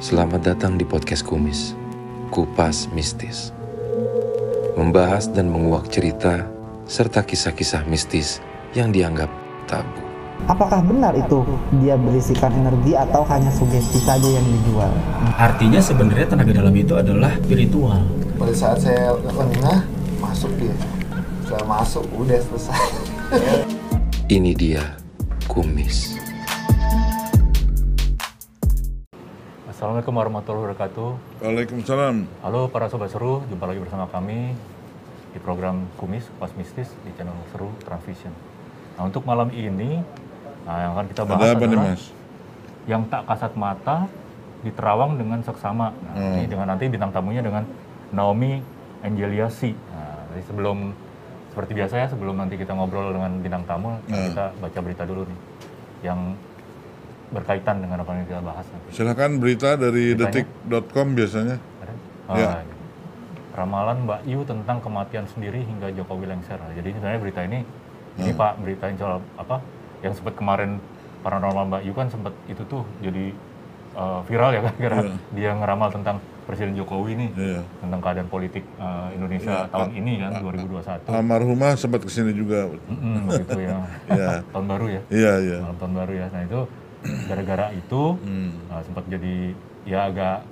Selamat datang di podcast Kumis, Kupas Mistis. Membahas dan menguak cerita serta kisah-kisah mistis yang dianggap tabu. Apakah benar itu dia berisikan energi atau hanya sugesti saja yang dijual? Artinya sebenarnya tenaga dalam itu adalah spiritual. pada saat saya lengah masuk dia saya masuk udah selesai Ini dia Kumis. Assalamualaikum warahmatullahi wabarakatuh. Waalaikumsalam. Halo para sobat seru, jumpa lagi bersama kami di program Kumis Kupas Mistis di channel Seru Transvision. Nah untuk malam ini, nah, yang akan kita bahas Ada apa nih adalah mas? yang tak kasat mata diterawang dengan seksama. Nah, Hmm. ini dengan nanti bintang tamunya dengan Naomi Angeliasi. Nah, jadi sebelum seperti biasa ya, sebelum nanti kita ngobrol dengan bintang tamu, Hmm. kita baca berita dulu nih yang berkaitan dengan apa yang kita bahas. Silahkan berita dari detik.com biasanya. Ada? Ya. Ah. Ramalan Mbak Yu tentang kematian sendiri hingga Jokowi lengser. Nah, Jadi sebenarnya berita ini, ini Pak berita yang soal apa? Yang sempat kemarin paranormal Mbak Yu kan sempat itu tuh jadi uh, viral ya kan karena Iya. dia ngeramal tentang Presiden Jokowi nih Iya. tentang keadaan politik uh, Indonesia Iya, tahun ini kan 2021. Almarhumah sempat ke sini juga. Mm-mm, gitu ya. Iya. tahun baru ya. Iya iya. Malam tahun baru ya. Nah itu gara-gara itu Hmm. uh, sempat jadi ya agak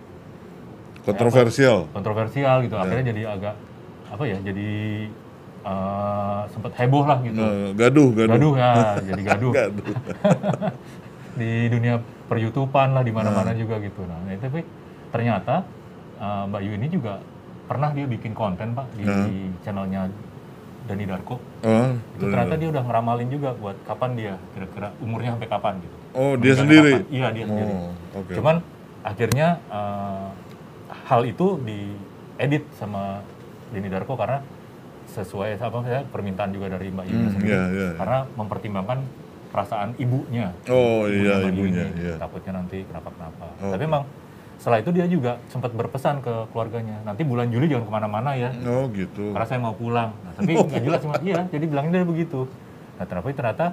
Kontroversial. kontroversial gitu. Akhirnya jadi agak apa ya jadi eh, sempat heboh lah gitu. Nah, gaduh gaduh. gaduh ya jadi gaduh. Gaduh. di dunia peryutupan lah di mana-mana juga gitu. Nah nah, tapi ternyata eh, Mbak Yu ini juga pernah dia bikin konten pak di channelnya Dani Darko. Oh, itu ternyata dia udah ngeramalin juga buat kapan dia kira-kira umurnya sampai kapan gitu oh dia sendiri. kapan. iya dia sendiri Oh, oke. Cuman akhirnya eh, hal itu diedit sama Denny Darko karena sesuai apa saya permintaan juga dari Mbak Yu Hmm, sendiri iya, iya, iya. karena mempertimbangkan perasaan ibunya. Oh, iya, ibunya, ini, iya. Takutnya nanti kenapa-kenapa. Oh. Tapi emang setelah itu dia juga sempat berpesan ke keluarganya, nanti bulan Juli jangan ke mana-mana ya, Oh gitu. karena saya mau pulang. Nah, tapi nggak jelas cuma iya, jadi bilangnya dia begitu. Nah ternyata ternyata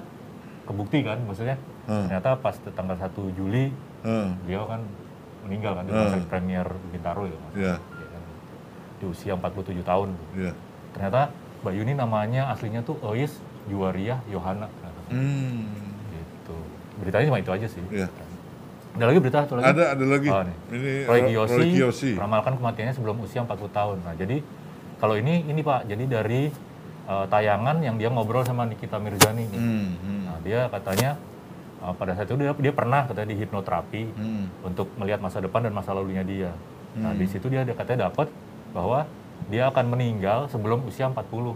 kebukti kan, maksudnya Hmm. ternyata pas tanggal 1 Juli Ah, beliau kan meninggal kan di Hmm. proses premier Bintaro ya Mas. Iya. Ya kan. Di usia 47 tahun. Iya. Ternyata Mbak Yuni namanya aslinya tuh Ois Juwaria Yohana. Hmm. Gitu. Beritanya cuma itu aja sih. Iya. Ada lagi berita satu lagi? Ada ada lagi. Oh, nih. Ini Roy Kiyoshi, Roy Kiyoshi. meramalkan kematiannya sebelum usia 40 tahun. Nah, jadi kalau ini ini Pak, jadi dari eh, tayangan yang dia ngobrol sama Nikita Mirzani. Hmm, hmm, Nah, dia katanya eh, pada saat itu dia, dia pernah katanya di hipnoterapi hmm. untuk melihat masa depan dan masa lalunya dia. Nah, di situ dia katanya dapat bahwa dia akan meninggal sebelum usia 40.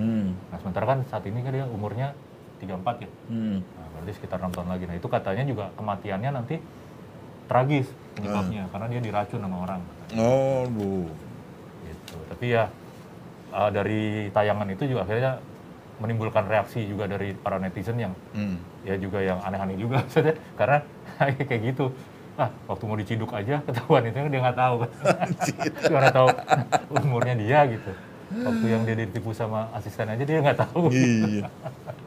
Hmm. Nah, sementara kan saat ini kan dia umurnya 34 ya. Hmm. Nah, berarti sekitar 6 tahun lagi. Nah, itu katanya juga kematiannya nanti tragis penyebabnya karena dia diracun sama orang. Oh, bu. Gitu. Tapi ya eh, dari tayangan itu juga akhirnya menimbulkan reaksi juga dari para netizen yang Hmm. ya juga yang aneh-aneh juga maksudnya karena kayak gitu ah waktu mau diciduk aja ketahuan itu dia nggak tahu kan nggak tahu umurnya dia gitu waktu yang dia ditipu sama asisten aja dia nggak tahu Iya.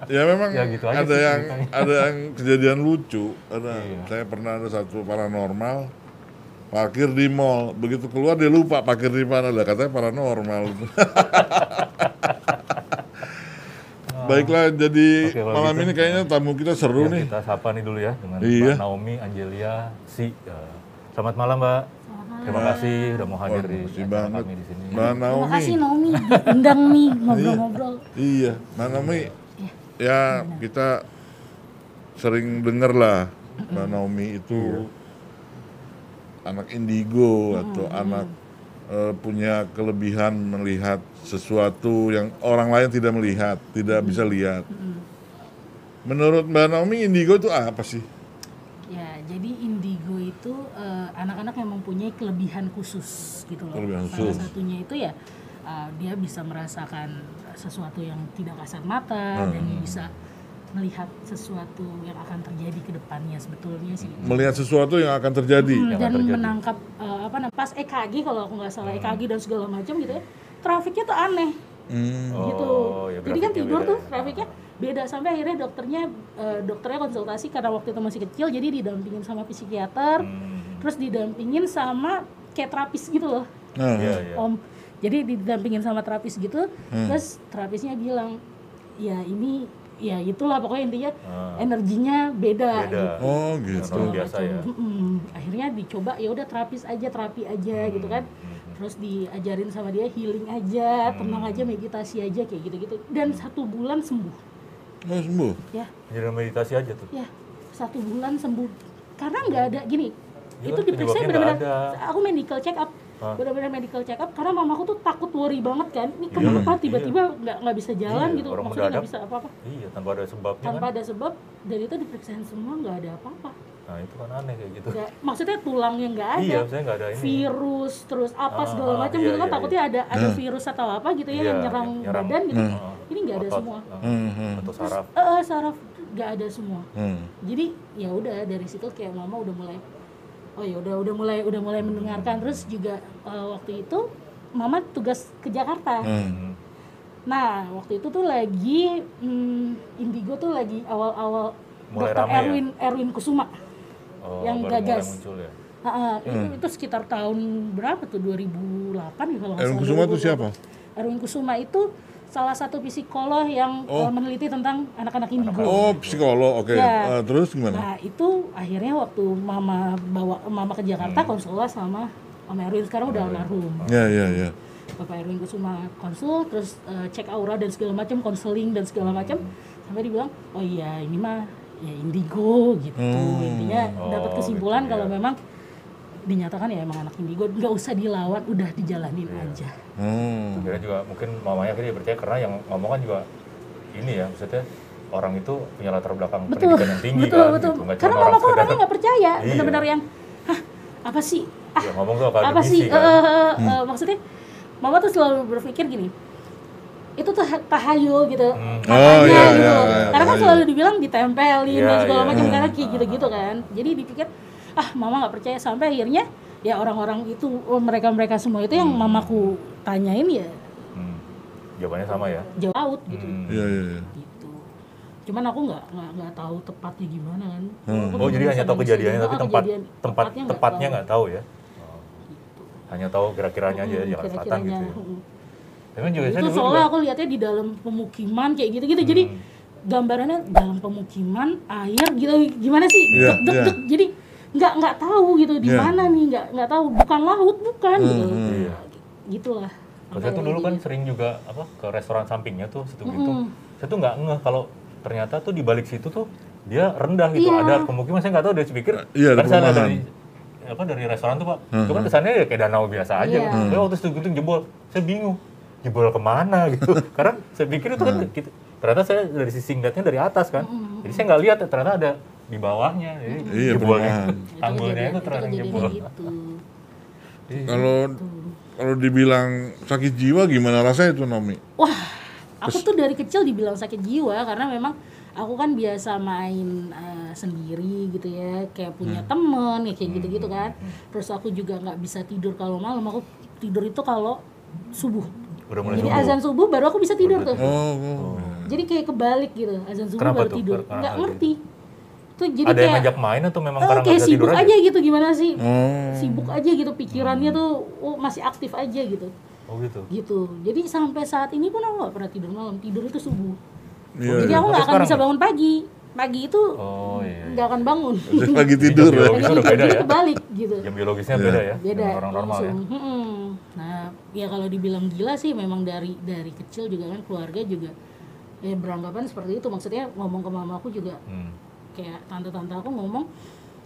Ya memang Ya, gitu aja ada sih yang ceritanya. ada yang kejadian lucu. Ada Iya. saya pernah ada satu paranormal parkir di mall. Begitu keluar dia lupa parkir di mana lah katanya paranormal. Baiklah, jadi Oke, malam gitu. ini kayaknya tamu kita seru Ya, nih. kita sapa nih dulu ya dengan Iya. Mbak Naomi Angelia Si Ya. selamat malam Mbak terima kasih udah mau hadir Wah, di banget. kami di sini Mbak Terima Naomi. kasih Naomi diundang nih ngobrol-ngobrol. Iya, Mbak Naomi. Ya, kita sering dengar lah Mbak Naomi itu anak indigo atau anak eh, punya kelebihan melihat sesuatu yang orang lain tidak melihat, tidak bisa lihat. Menurut Mbak Naomi indigo itu apa sih? Ya, jadi indigo itu eh, anak-anak yang mempunyai kelebihan khusus gitu loh. Kelebihan Salah khusus. satunya itu ya eh, dia bisa merasakan sesuatu yang tidak kasat mata dan Hmm. bisa melihat sesuatu yang akan terjadi ke depannya sebetulnya sih. Melihat sesuatu yang akan terjadi. Hmm, Yang dan akan terjadi. menangkap eh, apa namanya pas EKG kalau aku nggak salah EKG dan segala macam gitu ya. Trafiknya tuh aneh. Hmm. gitu. Oh, ya Jadi kan tidur beda tuh ya. trafiknya beda sampai akhirnya dokternya eh, dokternya konsultasi karena waktu itu masih kecil jadi didampingin sama psikiater. Hmm. terus didampingin sama kayak terapis gitu loh Nah, Iya, iya. om jadi didampingin sama terapis gitu terus terapisnya bilang ya ini ya itulah pokoknya intinya Ah. energinya beda, Beda. gitu. Oh gitu. orang biasa ya. Akhirnya dicoba ya udah terapis aja terapi aja gitu kan terus diajarin sama dia healing aja tenang aja meditasi aja kayak gitu-gitu dan satu bulan sembuh Oh sembuh. ya Jadi meditasi aja tuh. ya satu bulan sembuh karena nggak ada gini Iya, itu diperiksa benar-benar aku medical check up Hah? benar-benar medical check up karena mamaku tuh takut worry banget kan ini Iya, kenapa iya. tiba-tiba nggak nggak bisa jalan Iya, gitu orang maksudnya nggak bisa apa-apa Iya, tanpa ada sebabnya tanpa kan. ada sebab dan itu diperiksain semua nggak ada apa-apa Nah, itu kan aneh kayak gitu. Nggak- maksudnya tulangnya nggak ada Iya, saya nggak ada ini. virus terus apa Ah, segala ah, macam iya, gitu kan iya, takutnya ada ada virus atau apa gitu ya Iya, yang nyerang yang nyerang. badan gitu Ah, ini nggak ada otot, semua ah, Hmm, hmm, Atau saraf. Eh, eh, saraf nggak ada semua hmm. jadi ya udah dari situ kayak mama udah mulai oh ya udah udah mulai udah mulai mendengarkan terus juga eh, waktu itu mama tugas ke Jakarta Hmm. nah waktu itu tuh lagi hmm, Indigo tuh lagi awal-awal dokter ya? Erwin Erwin Kusuma Oh, Yang baru mulai gagas. muncul ya. Ah, ah, itu, itu sekitar tahun berapa tuh 2008 ya kalau nggak Erwin Kusuma itu 2008. siapa? Erwin Kusuma itu salah satu psikolog yang Oh. eh, meneliti tentang anak-anak indigo. Oh psikolog, oke. Ya. Eh, terus gimana? Nah itu akhirnya waktu mama bawa mama ke Jakarta Hmm. konsullah sama Om Erwin sekarang udah almarhum. Ya ya ya. Bapak Erwin Kusuma konsul terus eh, cek aura dan segala macam konseling dan segala macam sampai dibilang oh iya ini mah ya indigo gitu intinya dapat Oh, kesimpulan gitu, kalau ya. memang dinyatakan ya emang anak indigo nggak usah dilawan udah dijalanin aja Oh. Akhirnya juga mungkin mamanya akhirnya dia percaya karena yang ngomong kan juga ini ya, maksudnya orang itu punya latar belakang betul pendidikan yang tinggi betul kan. betul gitu. Nggak karena cuma orang orangnya nggak percaya Iya. benar-benar yang hah apa sih ah ya, ngomong tuh apa sih kan. Eh, eh, eh, maksudnya mama tuh selalu berpikir gini itu tuh tahayul gitu Hmm. Oh, katanya iya, gitu iya, iya, karena kan tahayul. selalu dibilang ditempelin Iya, dan segala iya. macam karena kayak gitu-gitu kan jadi dipikir ah mama nggak percaya sampai akhirnya ya orang-orang itu mereka mereka semua itu yang mamaku tanyain ya Hmm. Jawabannya sama ya. jauh laut gitu Hmm. Iya iya iya. gitu cuman aku nggak nggak nggak tahu tepatnya gimana kan Aku Oh jadi hanya tahu kejadiannya tapi tempat kejadian tempat tepatnya tepatnya tahu. nggak tahu ya. Oh. Hanya tahu kira-kiranya aja Hmm, Jakarta Selatan kira-kiranya. gitu. Ya. Hmm. Tapi juga saya itu dulu soalnya juga- aku lihatnya di dalam pemukiman kayak gitu-gitu jadi Hmm. gambarannya dalam pemukiman air gitu gimana sih Iya, dek dek iya. dek jadi nggak nggak tahu gitu di Iya. mana nih nggak nggak tahu bukan laut bukan gitu Iya. gitulah Kalau saya tuh dulu kan sering juga apa ke restoran sampingnya tuh situ gitu. Mm-mm. Saya tuh nggak ngeh kalau ternyata tuh di balik situ tuh dia rendah gitu. Iya. Ada pemukiman saya nggak tahu dari pikir. Iya, ada kan saya dari apa dari restoran tuh pak. Cuma kesannya ya kayak danau biasa aja. Iya. Tapi waktu situ gitu jebol, saya bingung jebol ke mana gitu. Karena saya pikir itu kan gitu. ternyata saya dari sisi ngeliatnya dari atas kan. Jadi saya nggak lihat ternyata ada di bawahnya. Jadi Iya, jebolnya, tanggulnya itu ternyata yang jebol. gitu. Kalau kalau dibilang sakit jiwa gimana rasanya itu Nomi? wah aku tuh dari kecil dibilang sakit jiwa karena memang aku kan biasa main eh, sendiri gitu ya. Kayak punya Hmm. temen ya kayak gitu-gitu kan. Terus aku juga nggak bisa tidur kalau malam. Aku tidur itu kalau subuh. Udah mulai jadi subuh. azan subuh baru aku bisa tidur tuh. Oh, oh. jadi kayak kebalik gitu. Azan subuh Kenapa baru tuh? tidur. Nggak ngerti tuh jadi Ada yang kayak ngajak main atau memang eh, karena kayak sibuk tidur aja gitu gimana sih Oh. sibuk aja gitu pikirannya tuh oh, masih aktif aja gitu Oh gitu. gitu jadi sampai saat ini pun aku nggak pernah tidur malam tidur itu subuh Iya. jadi aku Tapi nggak akan bisa bangun pagi pagi itu Oh iya. iya. nggak akan bangun Lagi tidur Jadi ya. jam biologisnya udah beda jadi ya. kebalik gitu Jam biologisnya beda ya. beda dengan orang normal ya. nah ya kalau dibilang gila sih memang dari dari kecil juga kan keluarga juga ya beranggapan seperti itu maksudnya ngomong ke mamaku juga Hmm. Kayak tante-tante aku ngomong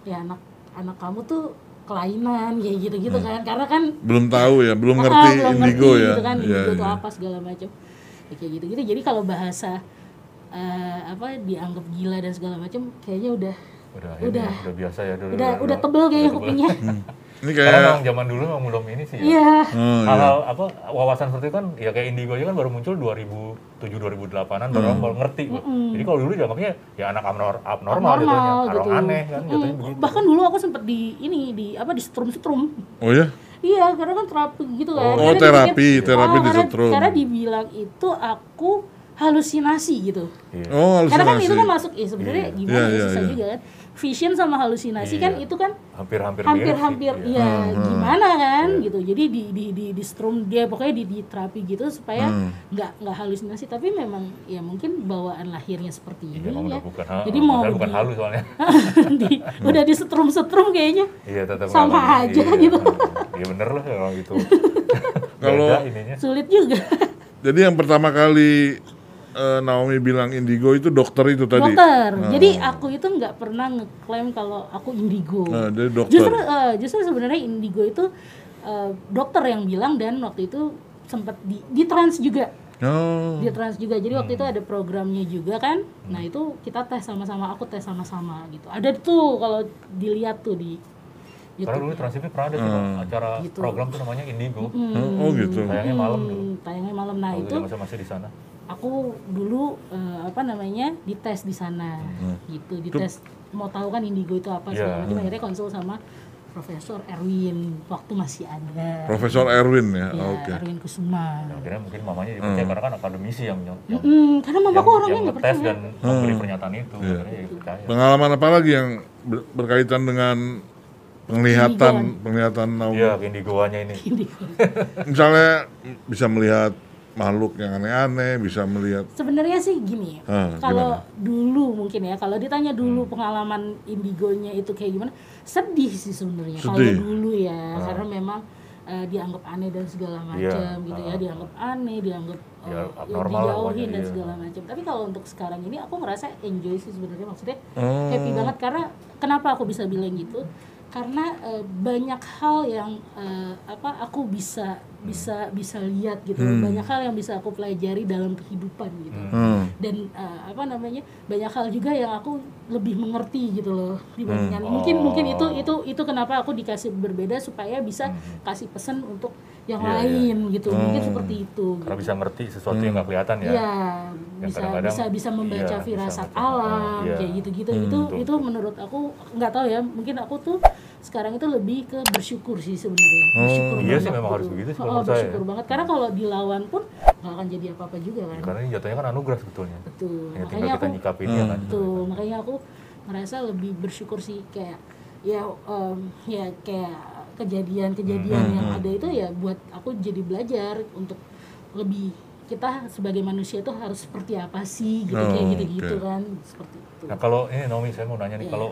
ya anak anak kamu tuh kelainan kayak gitu-gitu kan karena kan Belum tahu ya, belum ah, ngerti belum indigo ngerti ya. gitu kan Iya, indigo itu iya. apa segala macam ya, kayak gitu-gitu jadi kalau bahasa eh, apa dianggap gila dan segala macam kayaknya udah Udah, Udah. udah, udah biasa ya. Udah, udah udah tebel kayaknya kupingnya Ini Karena kayak memang zaman dulu memang belum ini sih ya. iya oh, iya. Hal-hal apa wawasan seperti itu kan ya kayak indigo aja kan baru muncul 2007 2008an baru orang baru ngerti. Bu. Jadi kalau dulu dianggapnya ya anak abnor- abnormal, jatuhnya, gitu aneh kan jatuhnya Mm, begitu. bahkan dulu aku sempet di ini di apa di setrum setrum Oh ya? iya karena kan terapi gitu kan Oh, Karena terapi, dipikir- terapi oh, di karena- setrum. karena dibilang itu aku halusinasi gitu Oh, karena kan halusinasi. itu kan masuk ya sebenarnya gimana Iya, ya iya, susah iya. juga kan vision sama halusinasi kan Iya. itu kan Hampir-hampir hampir-hampir iya. ya Hmm, gimana kan gitu jadi di di di, di strum dia pokoknya di, di terapi gitu supaya Hmm. nggak nggak halusinasi tapi memang ya mungkin bawaan lahirnya seperti Iya, ini ya udah bukan jadi mau padahal bukan di- halus soalnya. di, udah di setrum setrum kayaknya Iya, tetap Sama aja Iya, gitu. Iya bener lah kalau gitu. Kalau- Beda ininya. sulit juga Jadi yang pertama kali eh, Naomi bilang indigo itu dokter itu tadi. dokter Ah. jadi aku itu nggak pernah ngeklaim kalau aku indigo Nah, dia dokter. justru eh, justru sebenarnya indigo itu eh, dokter yang bilang dan waktu itu sempat di di trans juga Oh. di trans juga jadi waktu itu Hmm. ada programnya juga kan nah itu kita tes sama-sama aku tes sama-sama gitu ada tuh kalau dilihat tuh di Karena dulu YouTube Trans TV pernah ada sih Pak, acara Gitu. program tuh namanya Indigo. Oh, oh gitu. Tayangnya malam dulu. Hmm, tayangnya malam nah Waktu itu masih masih di sana. Aku dulu eh, apa namanya dites di sana gitu dites mau tahu kan indigo itu apa Iya. segala macam akhirnya konsul sama Profesor Erwin waktu masih ada Profesor Erwin ya. ya Oke. Erwin Kusuma Nah, akhirnya mungkin mamanya dipercaya karena kan akademisi yang yang, Hmm, karena mamaku yang, orangnya yang nggak ngetes percaya dan memberi pernyataan itu. Akhirnya ya. Pengalaman apa lagi yang ber- berkaitan dengan penglihatan penglihatan Naomi? Iya, indigoannya ini. indigo Misalnya bisa melihat makhluk yang aneh-aneh, bisa melihat. Sebenarnya sih gini Ah, kalau dulu mungkin ya kalau ditanya dulu pengalaman indigonya itu kayak gimana sedih sih sebenarnya kalau dulu ya karena memang eh, dianggap aneh dan segala macam Iya, gitu ya ah. dianggap aneh dianggap Ya, eh, abnormal lah dijauhin dan iya. segala macam. Tapi kalau untuk sekarang ini aku ngerasa enjoy sih sebenarnya maksudnya Oh. happy banget karena kenapa aku bisa bilang gitu karena eh, banyak hal yang eh, apa aku bisa bisa bisa lihat gitu Hmm. banyak hal yang bisa aku pelajari dalam kehidupan gitu Hmm. dan eh, apa namanya banyak hal juga yang aku lebih mengerti gitu loh dibandingkan Hmm. mungkin mungkin Oh. itu itu itu kenapa aku dikasih berbeda supaya bisa kasih pesan untuk yang Iya, lain gitu mungkin Hmm. seperti itu Karena gitu. bisa ngerti sesuatu yang nggak kelihatan ya. Iya, Yang bisa kadang-kadang, bisa bisa membaca iya, bisa firasat baca. alam Iya. kayak gitu-gitu Hmm, itu betul, itu menurut aku nggak tahu ya mungkin aku tuh sekarang itu lebih ke bersyukur sih sebenarnya bersyukur Iya sih, memang gitu. harus begitu sih Oh, menurut saya. bersyukur banget karena kalau dilawan pun nggak akan jadi apa-apa juga kan Karena ini jatuhnya kan anugerah sebetulnya. betul Ya, makanya kita aku nyikapin ya kan. betul makanya aku ngerasa lebih bersyukur sih kayak ya em, ya kayak kejadian-kejadian Hmm, yang ada itu ya buat aku jadi belajar untuk lebih kita sebagai manusia itu harus seperti apa sih gitu Oh, kayak gitu-gitu oke. kan seperti itu Nah kalau ini Naomi saya mau nanya nih Iya. kalau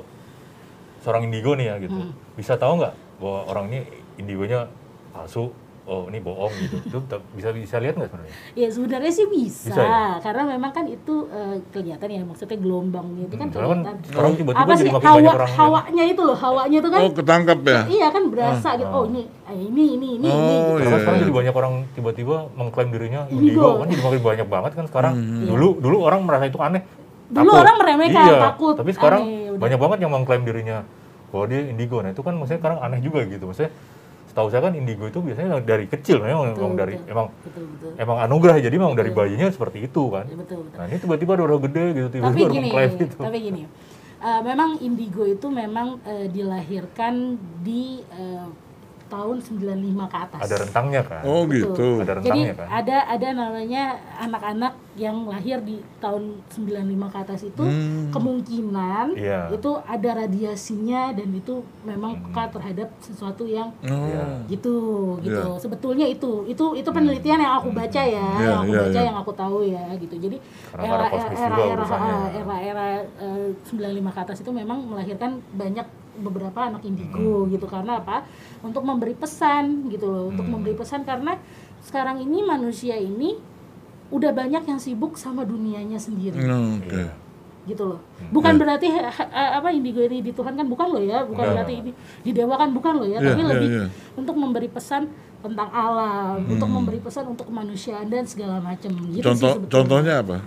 seorang indigo nih ya gitu, Hmm. bisa tahu nggak bahwa orang ini indigonya palsu? Oh ini bohong gitu, itu bisa bisa lihat nggak sebenarnya? ya sebenarnya sih bisa, Bisa ya? karena memang kan itu eh, kelihatan ya maksudnya gelombangnya itu kan Soalnya kan kelihatan orang tiba-tiba apa jadi sih hawa banyak orang yang- hawanya itu loh hawanya itu kan Oh, ketangkap ya? iya kan berasa gitu oh ini eh, ini ini ini ini Oh, gitu. Karena iya, sekarang iya. jadi banyak orang tiba-tiba mengklaim dirinya Indigo. indigo, kan jadi makin banyak banget kan sekarang. Dulu dulu orang merasa itu aneh. Dulu takut. orang meremehkan, iya, takut, Tapi sekarang aneh, banyak banget yang mengklaim dirinya bahwa dia indigo. Nah itu kan maksudnya sekarang aneh juga gitu. Maksudnya setahu saya kan indigo itu biasanya dari kecil memang, Betul, memang dari betul. emang betul betul emang anugerah jadi memang dari bayinya seperti itu kan. Ya, betul betul Nah ini tiba-tiba udah, gede gitu tiba-tiba udah gini mengklaim gitu. tapi gini eh, memang indigo itu memang eh, dilahirkan di eh, tahun 95 ke atas Ada rentangnya kan. Oh, Betul. gitu. Ada jadi rentangnya kan. ada ada namanya anak-anak yang lahir di tahun 95 ke atas itu Hmm. kemungkinan Iya. itu ada radiasinya dan itu memang peka terhadap sesuatu yang Oh. gitu gitu Iya. sebetulnya itu itu itu penelitian yang aku baca ya Iya, yang aku iya, baca iya. yang aku tahu ya gitu jadi Karena era para era kosmis era juga era, urusannya. era era eh, 95 ke atas itu memang melahirkan banyak beberapa anak indigo Hmm. gitu karena apa untuk memberi pesan gitu loh untuk Hmm. memberi pesan karena sekarang ini manusia ini udah banyak yang sibuk sama dunianya sendiri. Iya. gitu loh. Bukan berarti ha- ha- apa indigo ini dituhankan bukan loh ya, bukan Enggak. berarti ini didewakan bukan loh ya, Iya, tapi iya, lebih iya. untuk memberi pesan tentang alam, untuk memberi pesan untuk kemanusiaan dan segala macam gitu sih Contoh sebetulnya. contohnya apa?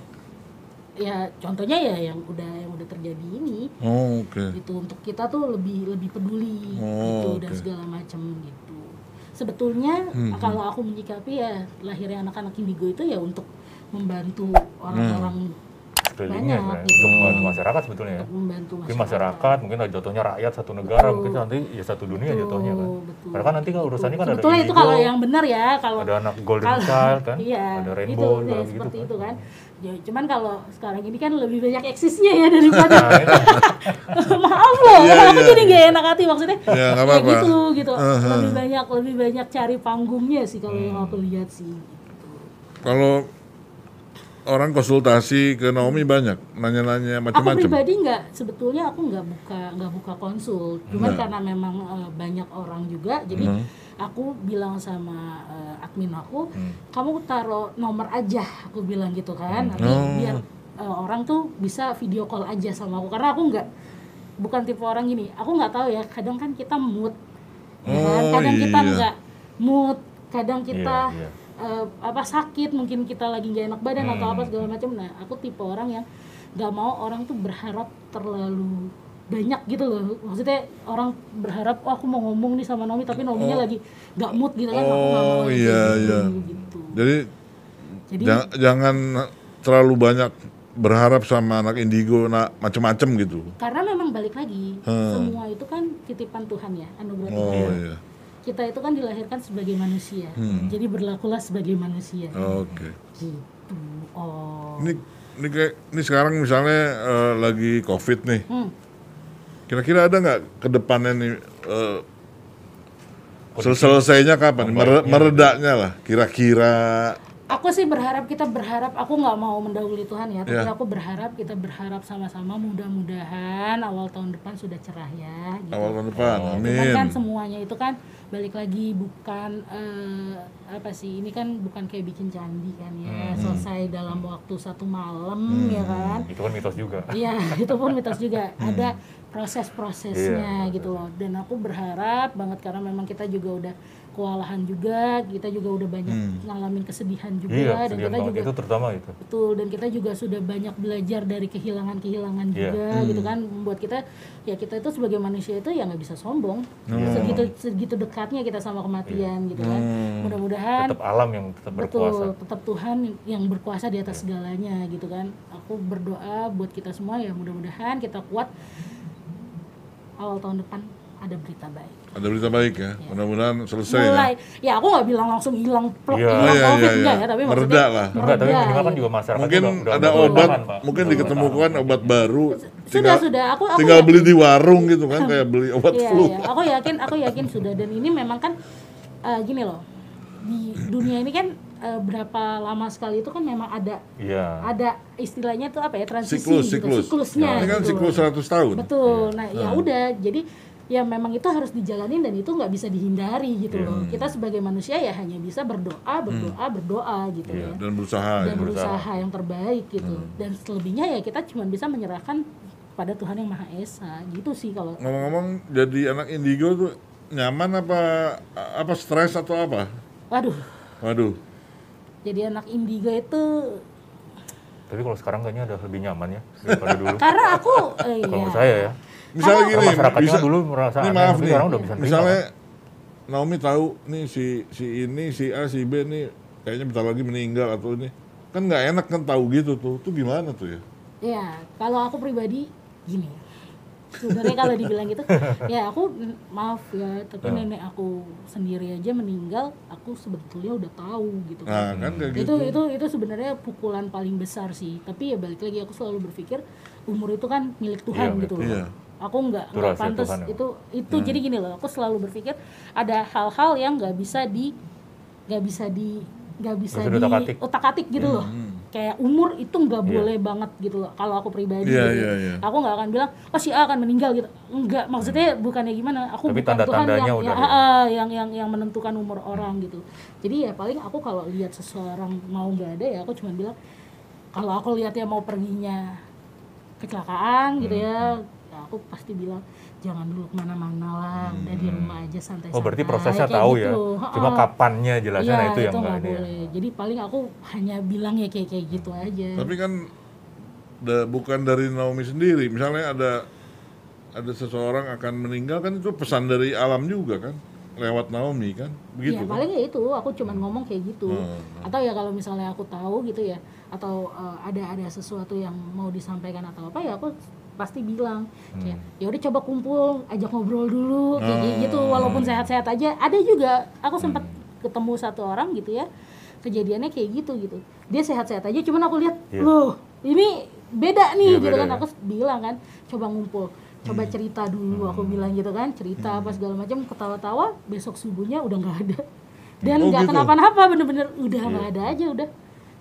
Ya contohnya ya yang udah yang udah terjadi ini Oh, oke. gitu untuk kita tuh lebih lebih peduli Oh, gitu dan oke. segala macam gitu. Sebetulnya Hmm. kalau aku menyikapi ya lahirnya anak-anak indigo itu ya untuk membantu orang-orang sekelilingnya Banyak, sebenarnya. gitu. untuk membantu masyarakat sebetulnya ya. untuk membantu Mungkin masyarakat. masyarakat, mungkin jatuhnya rakyat satu negara, Betul. mungkin nanti ya satu dunia Betul, jatuhnya kan. betul. Karena kan nanti kan urusannya kan ada Sebetulnya itu indigo, kalau yang benar ya, kalau ada anak golden kalau- child kan, iya, ada itu rainbow, ya, gitu seperti kan. itu kan. Ya, cuman kalau sekarang ini kan lebih banyak eksisnya ya daripada itu. maaf loh, Iya, aku iya. jadi gak enak hati maksudnya. Ya, nggak kayak apa-apa. gitu gitu. Uh-huh. Lebih banyak lebih banyak cari panggungnya sih kalau yang Hmm. aku lihat sih. Kalau orang konsultasi ke Naomi banyak, nanya-nanya Aku macam-macam. pribadi nggak sebetulnya aku nggak buka nggak buka konsul, cuman Nah. karena memang eh, banyak orang juga, jadi Hmm. aku bilang sama eh, admin aku, Hmm. kamu taruh nomor aja, aku bilang gitu kan, nanti Oh. biar eh, orang tuh bisa video call aja sama aku, karena aku nggak bukan tipe orang gini, aku nggak tahu ya, kadang kan kita mood, ya kan? Oh, kadang kita iya. nggak mood, kadang kita Iya, iya. Eh, apa sakit mungkin kita lagi nggak enak badan atau Hmm. apa segala macam nah aku tipe orang yang nggak mau orang tuh berharap terlalu banyak gitu loh maksudnya orang berharap oh aku mau ngomong nih sama Nomi tapi Nominya lagi nggak mood gitu kan aku nggak mau Oh, iya, gitu, iya. gitu. Jadi jadi ja- jangan terlalu banyak berharap sama anak indigo nak macam-macam gitu. karena memang balik lagi Hmm. semua itu kan titipan Tuhan ya anugerah Tuhan Oh iya. Kita itu kan dilahirkan sebagai manusia Hmm. jadi berlakulah sebagai manusia Oke. gitu oh Ini ini kayak ini sekarang misalnya eh, lagi covid nih. Hmm. Kira-kira ada nggak ke depannya nih eh, sel- selesainya kapan? Mere- meredaknya lah. Kira-kira. Aku sih berharap kita berharap aku nggak mau mendahului Tuhan ya, tapi Ya. aku berharap kita berharap sama-sama mudah-mudahan awal tahun depan sudah cerah ya. Gitu. Awal tahun depan, Cuman amin. kan semuanya itu kan balik lagi bukan eh, apa sih ini kan bukan kayak bikin candi kan ya Hmm. selesai dalam waktu satu malam ya kan. Itu kan mitos juga. Iya, itu pun mitos juga. Hmm. Ada proses-prosesnya Iya, gitu loh. Dan aku berharap banget karena memang kita juga udah kewalahan juga, kita juga udah banyak Hmm. ngalamin kesedihan juga Iya, dan kita juga itu terutama itu. betul dan kita juga sudah banyak belajar dari kehilangan-kehilangan Iya. juga gitu kan membuat kita ya kita itu sebagai manusia itu ya nggak bisa sombong Iya. segitu segitu dekatnya kita sama kematian gitu kan mudah-mudahan Tetap alam yang tetap berkuasa. Betul, tetap Tuhan yang berkuasa di atas segalanya gitu kan. Aku berdoa buat kita semua ya mudah-mudahan kita kuat awal tahun depan ada berita baik. Ada berita baik ya. Mudah-mudahan selesai Mulai, ya. ya aku nggak bilang langsung hilang plok Iya. hilang iya, covid iya, enggak iya. ya, tapi Mereda lah. Enggak, tapi mereda, minimal kan juga masyarakat Mungkin juga udah- ada udah obat, Pak. mungkin Udah diketemukan obat baru. sudah Tinggal, sudah aku aku tinggal yakin- beli di warung gitu kan, kayak beli obat Iya, flu. iya. Aku yakin, aku yakin sudah dan ini memang kan eh, gini loh. Di dunia ini kan eh, berapa lama sekali itu kan memang ada Iya. ada istilahnya tuh apa ya transisi Siklus, gitu, siklus. siklusnya Ini kan gitu siklus loh. 100 tahun. Betul. Nah, ya udah. Jadi ya memang itu harus dijalanin dan itu nggak bisa dihindari gitu loh. Kita sebagai manusia ya hanya bisa berdoa, berdoa, berdoa gitu ya. Dan berusaha Dan ya. berusaha yang terbaik gitu. Dan selebihnya ya kita cuma bisa menyerahkan pada Tuhan yang Maha Esa. Gitu sih kalau Ngomong-ngomong, jadi anak indigo tuh nyaman apa apa stres atau apa? waduh. Waduh. Jadi anak indigo itu Tapi kalau sekarang kayaknya udah lebih nyaman ya daripada dulu. karena aku eh, Kalau iya. saya ya. Misalnya gini, masyarakatnya bisa, kan dulu merasa ini maaf nih, sekarang udah bisa terima. misalnya Naomi tahu nih si si ini si A si B nih kayaknya bentar lagi meninggal atau ini kan nggak enak kan tahu gitu tuh, tuh gimana tuh ya? Ya, kalau aku pribadi gini. Sebenarnya kalau dibilang gitu, ya aku maaf ya, tapi nenek aku sendiri aja meninggal, aku sebetulnya udah tahu gitu. Nah kan. kan kayak itu gitu. itu itu sebenarnya pukulan paling besar sih. Tapi ya balik lagi aku selalu berpikir umur itu kan milik Tuhan Iya, gitu loh. Iya. Aku nggak nggak pantas Tuhan ya. itu itu jadi gini loh. Aku selalu berpikir ada hal-hal yang nggak bisa di nggak bisa di nggak bisa di diutak-atik. otak-atik gitu loh. Kayak umur itu nggak boleh banget gitu loh. Kalau aku pribadi, Iya, gitu. iya, iya. aku nggak akan bilang, oh si A akan meninggal gitu. Enggak, maksudnya bukannya gimana. Aku Tapi bukan Tuhan tanda-tandanya yang, udah yang, ya. yang yang yang menentukan umur orang gitu. Jadi ya paling aku kalau lihat seseorang mau nggak ada ya aku cuma bilang, kalau aku lihat dia mau perginya kecelakaan gitu ya, Hmm. ya aku pasti bilang jangan dulu ke mana-mana lah, udah di rumah aja santai-santai. Oh berarti prosesnya kayak tahu gitu. ya. Cuma kapannya jelasnya Iya, nah itu yang nggak enggak ini ya. boleh. Jadi paling aku hanya bilang ya kayak kayak gitu aja. Tapi kan da- bukan dari Naomi sendiri. Misalnya ada ada seseorang akan meninggal kan itu pesan dari alam juga kan? lewat Naomi kan? Begitu ya kan? paling ya itu aku cuman ngomong kayak gitu Hmm. atau ya kalau misalnya aku tahu gitu ya atau eh, ada ada sesuatu yang mau disampaikan atau apa ya aku pasti bilang kayak ya udah coba kumpul ajak ngobrol dulu kayak Hmm. gitu walaupun sehat-sehat aja. Ada juga aku sempat ketemu satu orang gitu ya kejadiannya kayak gitu gitu. Dia sehat-sehat aja cuman aku lihat Iya. loh ini beda nih Iya, gitu beda kan. ya. aku bilang kan coba ngumpul coba cerita dulu aku bilang gitu kan cerita apa segala macam. Ketawa-tawa besok subuhnya udah nggak ada. Dan Oh, nggak gitu? kenapa-napa bener-bener udah nggak ada aja udah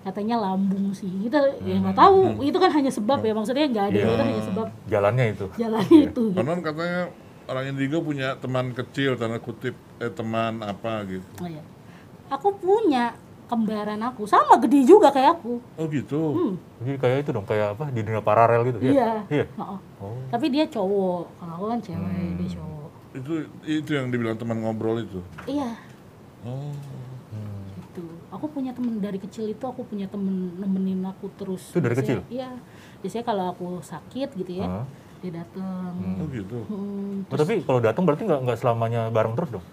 katanya lambung sih kita ya nggak tahu itu kan hanya sebab ya maksudnya nggak ada Iya. itu hanya sebab Jalannya itu. jalannya itu gitu. Konon katanya orang indigo punya teman kecil tanda kutip eh teman apa gitu. Oh, iya. aku punya kembaran aku sama gede juga kayak aku Oh gitu. Hmm. Jadi kayak itu dong, kayak apa di dunia paralel gitu. ya? iya Iya. Heeh. Oh. tapi dia cowok kalau aku kan cewek Hmm. dia cowok Itu itu yang dibilang teman ngobrol itu. iya Oh. Gitu aku punya temen dari kecil itu aku punya temen nemenin aku terus Itu dari Biasanya- kecil? iya biasanya kalau aku sakit gitu ya Hah? dia datang Oh gitu. Hmm, Oh, tapi kalau datang berarti nggak nggak selamanya bareng terus dong?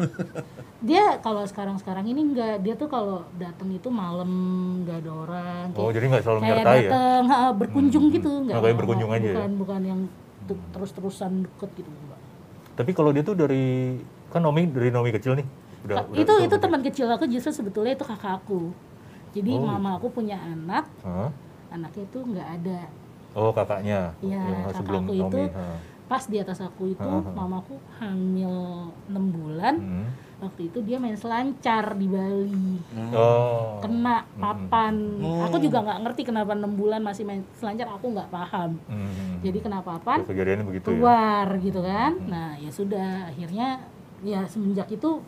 dia kalau sekarang sekarang ini enggak dia tuh kalau datang itu malam nggak ada orang Oh, jadi nggak selalu kayak menyertai ya? datang ha, berkunjung gitu enggak Oh, kayak berkunjung aja ya? bukan bukan yang tu- terus-terusan deket gitu enggak. Tapi kalau dia tuh dari kan Nomi dari Nomi kecil nih. Udah, udah itu itu teman kecil aku justru sebetulnya itu kakak aku jadi Oh, mama aku punya anak Hah? anaknya itu nggak ada Oh kakaknya. Iya, Yang kakak sebelum aku itu. Hah. pas di atas aku itu Ha, ha. mamaku hamil 6 bulan Hmm. waktu itu dia main selancar di Bali Oh. kena papan aku juga nggak ngerti kenapa enam bulan masih main selancar aku nggak paham Hmm. jadi kena papan Kejadiannya begitu ya. keluar gitu kan nah ya sudah akhirnya ya semenjak itu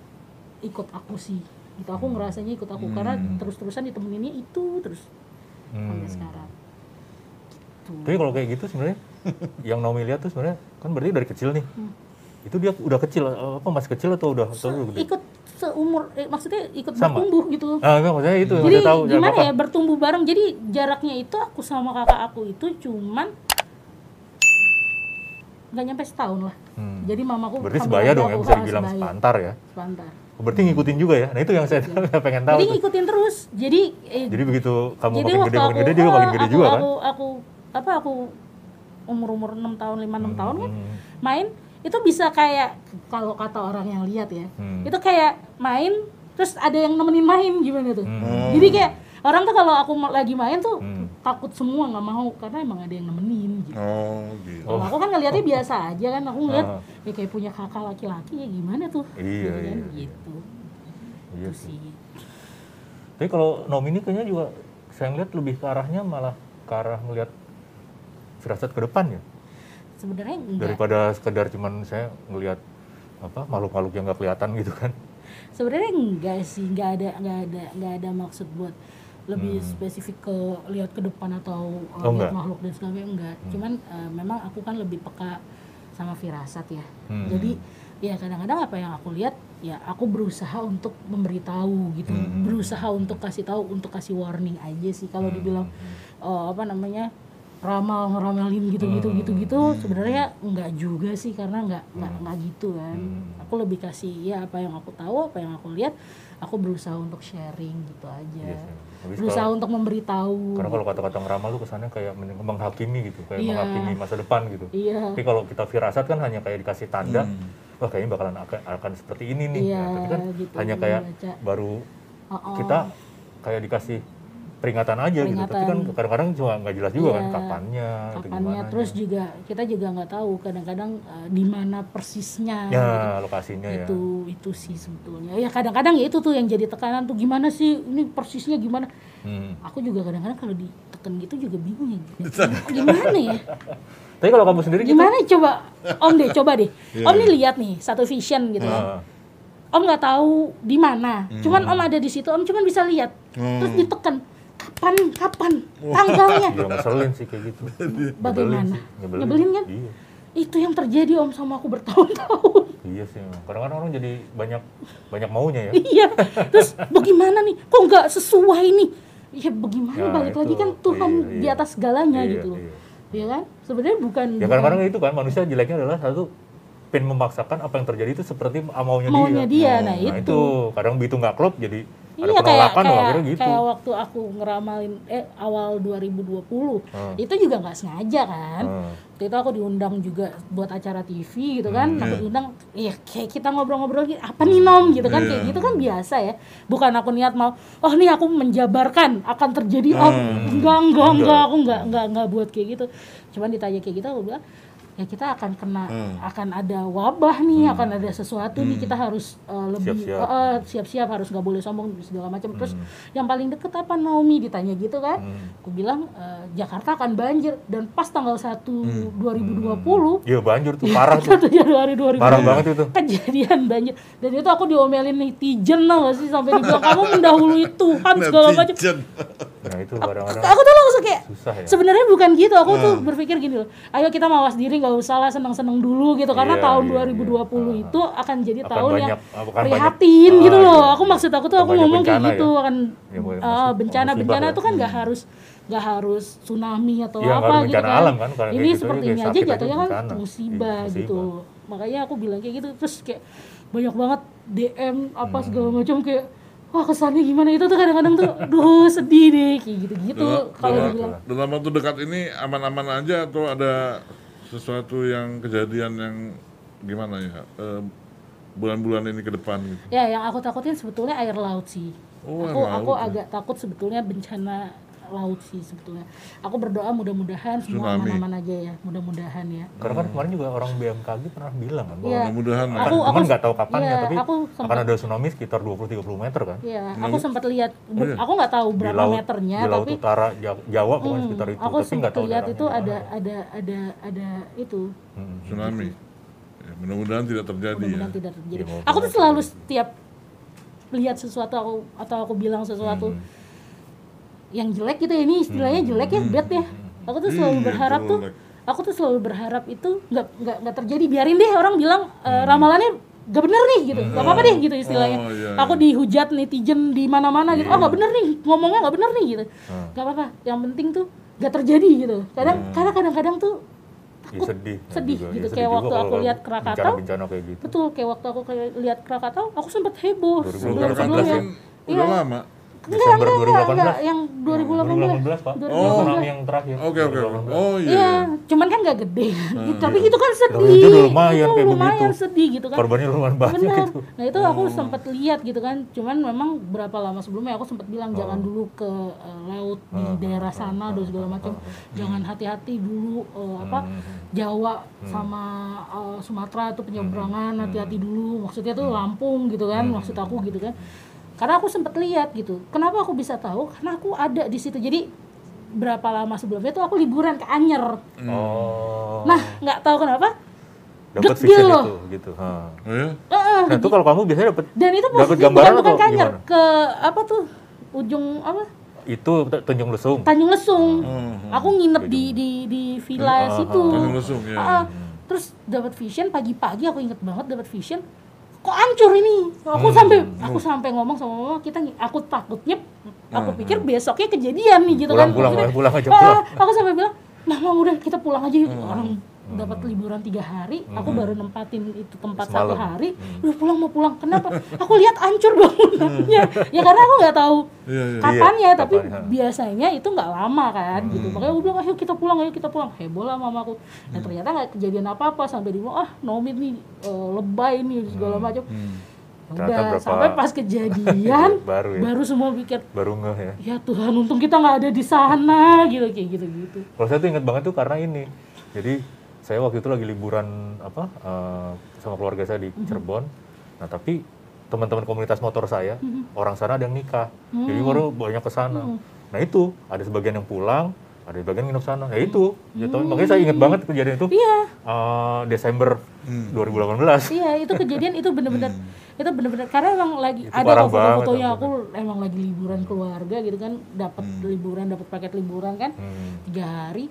ikut aku sih gitu aku ngerasanya ikut aku karena terus-terusan ditemeninnya itu terus sampai Hmm. sekarang gitu. Tapi kalau kayak gitu sebenarnya yang Naomi lihat tuh sebenarnya kan berarti dari kecil nih. Itu dia udah kecil apa masih kecil atau udah atau udah gede? ikut seumur eh, maksudnya ikut Sama? bertumbuh gitu Ah, enggak maksudnya itu jadi tahu jangan gimana apa. ya bertumbuh bareng jadi jaraknya itu aku sama kakak aku itu cuman nggak nyampe setahun lah Hmm. jadi mamaku Berarti sebaya dong ya bisa dibilang sepantar ya. sepantar Berarti ngikutin juga ya. Nah, itu yang saya pengen tahu. jadi tuh. ngikutin terus jadi eh, Jadi begitu kamu jadi makin gede makin aku gede dia makin ah, gede aku, juga kan. aku, aku apa aku umur umur enam tahun lima enam tahun kan Hmm. main itu bisa kayak kalau kata orang yang lihat ya Hmm. itu kayak main terus ada yang nemenin main gimana tuh Hmm. jadi kayak orang tuh kalau aku lagi main tuh Hmm. Takut semua nggak mau karena emang ada yang nemenin gitu Oh gitu. kalau aku kan ngeliatnya biasa aja kan aku ngeliat Ah. ya kayak punya kakak laki-laki ya gimana tuh Iya, Gitu kan, iya. gitu Iya Itu sih. sih Tapi kalau Naomi ini kayaknya juga saya ngeliat lebih ke arahnya malah ke arah melihat firasat ke depan ya. sebenarnya enggak Daripada sekedar cuman saya ngelihat apa makhluk-makhluk yang nggak kelihatan gitu kan. sebenarnya enggak sih nggak ada nggak ada nggak ada maksud buat lebih Hmm. spesifik ke lihat ke depan atau uh, Oh, lihat enggak? makhluk dan sebagainya enggak cuman uh, memang aku kan lebih peka sama firasat ya Hmm. jadi ya kadang-kadang apa yang aku lihat ya aku berusaha untuk memberitahu gitu Hmm. berusaha untuk kasih tahu untuk kasih warning aja sih kalau Hmm. dibilang uh, apa namanya ramal ngeramalin gitu gitu Hmm. gitu gitu sebenarnya enggak juga sih karena enggak enggak enggak gitu kan Hmm. aku lebih kasih ya apa yang aku tahu apa yang aku lihat aku berusaha untuk sharing gitu aja Iya sih. Habis berusaha kalau- untuk memberitahu Karena kalau kata-kata ngeramal tuh kesannya kayak men- menghakimi gitu, kayak Iya. menghakimi masa depan gitu. iya Tapi kalau kita firasat kan hanya kayak dikasih tanda, wah kayaknya bakalan akan, akan seperti ini nih. Iya, Nah, tapi kan gitu, hanya kayak baca. baru Oh-oh. kita kayak dikasih peringatan aja gitu. Tapi kan Peringatan. kadang-kadang cuma nggak jelas juga kan Iya. kapannya, kapannya terus juga kita juga nggak tahu kadang-kadang uh, di mana persisnya ya gitu. lokasinya ya. itu itu sih sebetulnya. Ya kadang-kadang ya itu tuh yang jadi tekanan tuh gimana sih ini persisnya gimana? Hmm. aku juga kadang-kadang kalau ditekan gitu juga bingung ya. Gimana ya? Tapi kalau kamu sendiri gitu, gimana coba? Om deh coba deh. Om nih lihat nih satu vision gitu kan. Om nggak tahu di mana. Cuman om ada di situ om cuman bisa lihat. Terus ditekan kapan kapan tanggalnya ya ngeselin sih kayak gitu. bagaimana nyebelin. nyebelin kan Iya. itu yang terjadi om sama aku bertahun-tahun Iya sih, kadang-kadang orang jadi banyak banyak maunya ya. iya terus bagaimana nih kok nggak sesuai nih ya bagaimana Ya, balik lagi itu. kan Tuhan Iya, di iya. atas segalanya Iya, gitu loh iya. ya kan sebenarnya bukan Ya kadang-kadang itu kan manusia jeleknya adalah satu pengen memaksakan apa yang terjadi itu seperti maunya, maunya dia, nah, Nah, itu. itu kadang begitu nggak klop jadi ada Iya kayak penolakan kayak, akhirnya gitu. kayak waktu aku ngeramalin eh awal 2020 Hmm. itu juga nggak sengaja kan. Hmm. Waktu itu aku diundang juga buat acara TV gitu kan. Aku diundang ya kayak kita ngobrol-ngobrol gitu, apa nih Nom gitu kan kayak gitu kan biasa ya. Bukan aku niat mau oh nih aku menjabarkan akan terjadi oh, enggak enggak enggak aku enggak enggak enggak buat kayak gitu. Cuman ditanya kayak gitu aku bilang ya kita akan kena akan ada wabah nih akan ada sesuatu nih kita harus uh, lebih Siap-siap. uh, uh, harus nggak boleh sombong segala macam. Terus yang paling deket apa Naomi? Ditanya gitu kan. Aku bilang "Eh, Jakarta akan banjir. Dan pas tanggal 1 2020 Iya banjir tuh parah tuh. 1 Januari 2020 Parah banget itu. kejadian banjir. Dan itu aku diomelin netizen gak sih? Sampai dibilang kamu mendahului Tuhan segala macam. Nah itu kadang-kadang aku tuh langsung kayak susah ya. sebenarnya bukan gitu. Aku tuh berpikir gini loh ayo kita mawas diri nggak usah lah seneng-seneng dulu gitu karena Iya, tahun iya, 2020 iya. itu akan jadi Akan tahun yang banyak- akan prihatin banyak- gitu ah, loh iya. aku maksud aku tuh Akan aku ngomong kayak gitu ya. akan Ya, boleh, ah, musib- bencana bencana ya. itu kan nggak harus nggak harus tsunami atau Iya, nggak apa gitu bencana kan alam kan, ini gitu ini aja aja jatuhnya kan bencana. musibah Iya, gitu musibah. makanya aku bilang kayak gitu terus kayak banyak banget DM apa Hmm. segala macam kayak wah kesannya gimana itu tuh kadang-kadang tuh duh sedih deh kayak gitu-gitu kalau dalam waktu dekat ini aman-aman aja atau ada sesuatu yang kejadian yang gimana ya eh, bulan-bulan ini ke depan gitu. Ya, yang aku takutin sebetulnya air laut sih. Oh, air aku laut aku ya. agak takut sebetulnya bencana laut sih sebetulnya. Aku berdoa mudah-mudahan semua aman-aman aja ya, mudah-mudahan ya. Karena kan kemarin juga orang BMKG pernah bilang kan bahwa Iya. Mudah-mudahan ya. Aku cuman aku nggak tahu kapannya iya, tapi aku akan sempat ada tsunami sekitar 20-30 meter kan Iya, aku sempat lihat Oh, iya. aku nggak tahu di berapa laut meternya di laut tapi utara Jawa, Jawa pokoknya hmm, sekitar itu aku tapi nggak sempat tahu lihat daerahnya itu ada ada ada ada itu. Hmm. tsunami. Ya, mudah-mudahan tidak terjadi ya. Mudah-mudahan tidak terjadi. Ya, aku tuh selalu setiap lihat sesuatu aku atau aku bilang sesuatu Hmm. Yang jelek gitu ya ini istilahnya jelek ya bad ya. Aku tuh selalu Iya, berharap tuh aku tuh selalu berharap itu nggak nggak nggak terjadi biarin deh orang bilang Hmm. ramalannya gak bener nih gitu. Gak apa-apa deh gitu istilahnya. Oh, iya, aku dihujat netizen di mana-mana gitu. Oh nggak bener nih ngomongnya nggak bener nih gitu. Hmm. nggak apa-apa yang penting tuh gak terjadi gitu. Kadang karena kadang-kadang tuh Ya, sedih. Sedih juga. gitu. Ya, Kayak juga waktu aku lihat Krakatau. bencana-bencana kayak gitu. Betul kayak waktu aku kayak lihat Krakatau aku sempat heboh 2018 sebelum sebelumnya. udah lama. Enggak Desember enggak enggak, 2018 enggak yang 2018 2018 pak 2018. Yang tsunami yang terakhir Oke oke. 2018. Oh iya. Iya, cuman kan gak gede. Tapi itu kan sedih. Itu udah lumayan kayak lumayan begitu. sedih gitu kan. korbannya lumayan banyak Benar. itu Nah itu aku sempat lihat gitu kan. Cuman memang berapa lama sebelumnya aku sempat bilang jangan dulu ke eh, laut di daerah sana dan segala macam. Jangan hati-hati dulu eh, apa Jawa sama eh, Sumatera itu penyeberangan hati-hati dulu. Maksudnya tuh Lampung gitu kan. Maksud aku gitu kan. Karena aku sempat lihat gitu. Kenapa aku bisa tahu? Karena aku ada di situ. Jadi berapa lama sebelumnya tuh aku liburan ke Anyer. oh Nah, nggak tahu kenapa. dapat vision loh. itu gitu ha. Ya? Heeh, nah itu kalau kamu biasanya dapat dan itu dapat gambaran bukan, bukan atau Kanyer, gimana ke apa tuh ujung apa itu Tanjung Lesung Tanjung Lesung. Hmm, Aku nginep di di di villa situ. Tanjung Lesung ya. Ah, terus dapat vision pagi-pagi aku inget banget dapat vision kok hancur ini? Aku sampai aku sampai ngomong sama mama kita aku takutnya aku pikir besoknya kejadian nih gitu Pulang, kan. pulang, pulang aja, ah, pulang. aku sampai bilang nah mama udah kita pulang aja yuk. Orang dapat liburan tiga hari aku baru nempatin itu tempat satu Semalam. hari udah pulang mau pulang kenapa? Aku lihat hancur bangunannya ya karena aku nggak tahu Iya, iya. kapannya Iya, tapi kapan, biasanya itu nggak lama kan Hmm. gitu makanya aku bilang ayo kita pulang ayo kita pulang. Heboh lah mamaku. Nah ternyata nggak kejadian apa apa sampai di ah Nomi nih eh, lebay nih segala macam. Ternyata udah berapa- sampai pas kejadian baru ya. baru semua pikir baru ngeh ya. Ya Tuhan untung kita nggak ada di sana gitu kayak gitu gitu Kalau saya tuh inget banget tuh karena ini. Jadi saya waktu itu lagi liburan apa eh, sama keluarga saya di Cirebon. Nah tapi teman-teman komunitas motor saya orang sana ada yang nikah. Jadi baru banyak ke sana. Nah itu ada sebagian yang pulang, ada sebagian nginep sana. Ya itu. Ya, tau- makanya saya inget banget kejadian itu. iya eh, Desember 2018. iya itu kejadian itu bener-bener itu bener-bener karena emang lagi Itu ada foto-fotonya banget, aku emang lagi liburan keluarga gitu kan dapat liburan dapat paket liburan kan Hmm. tiga hari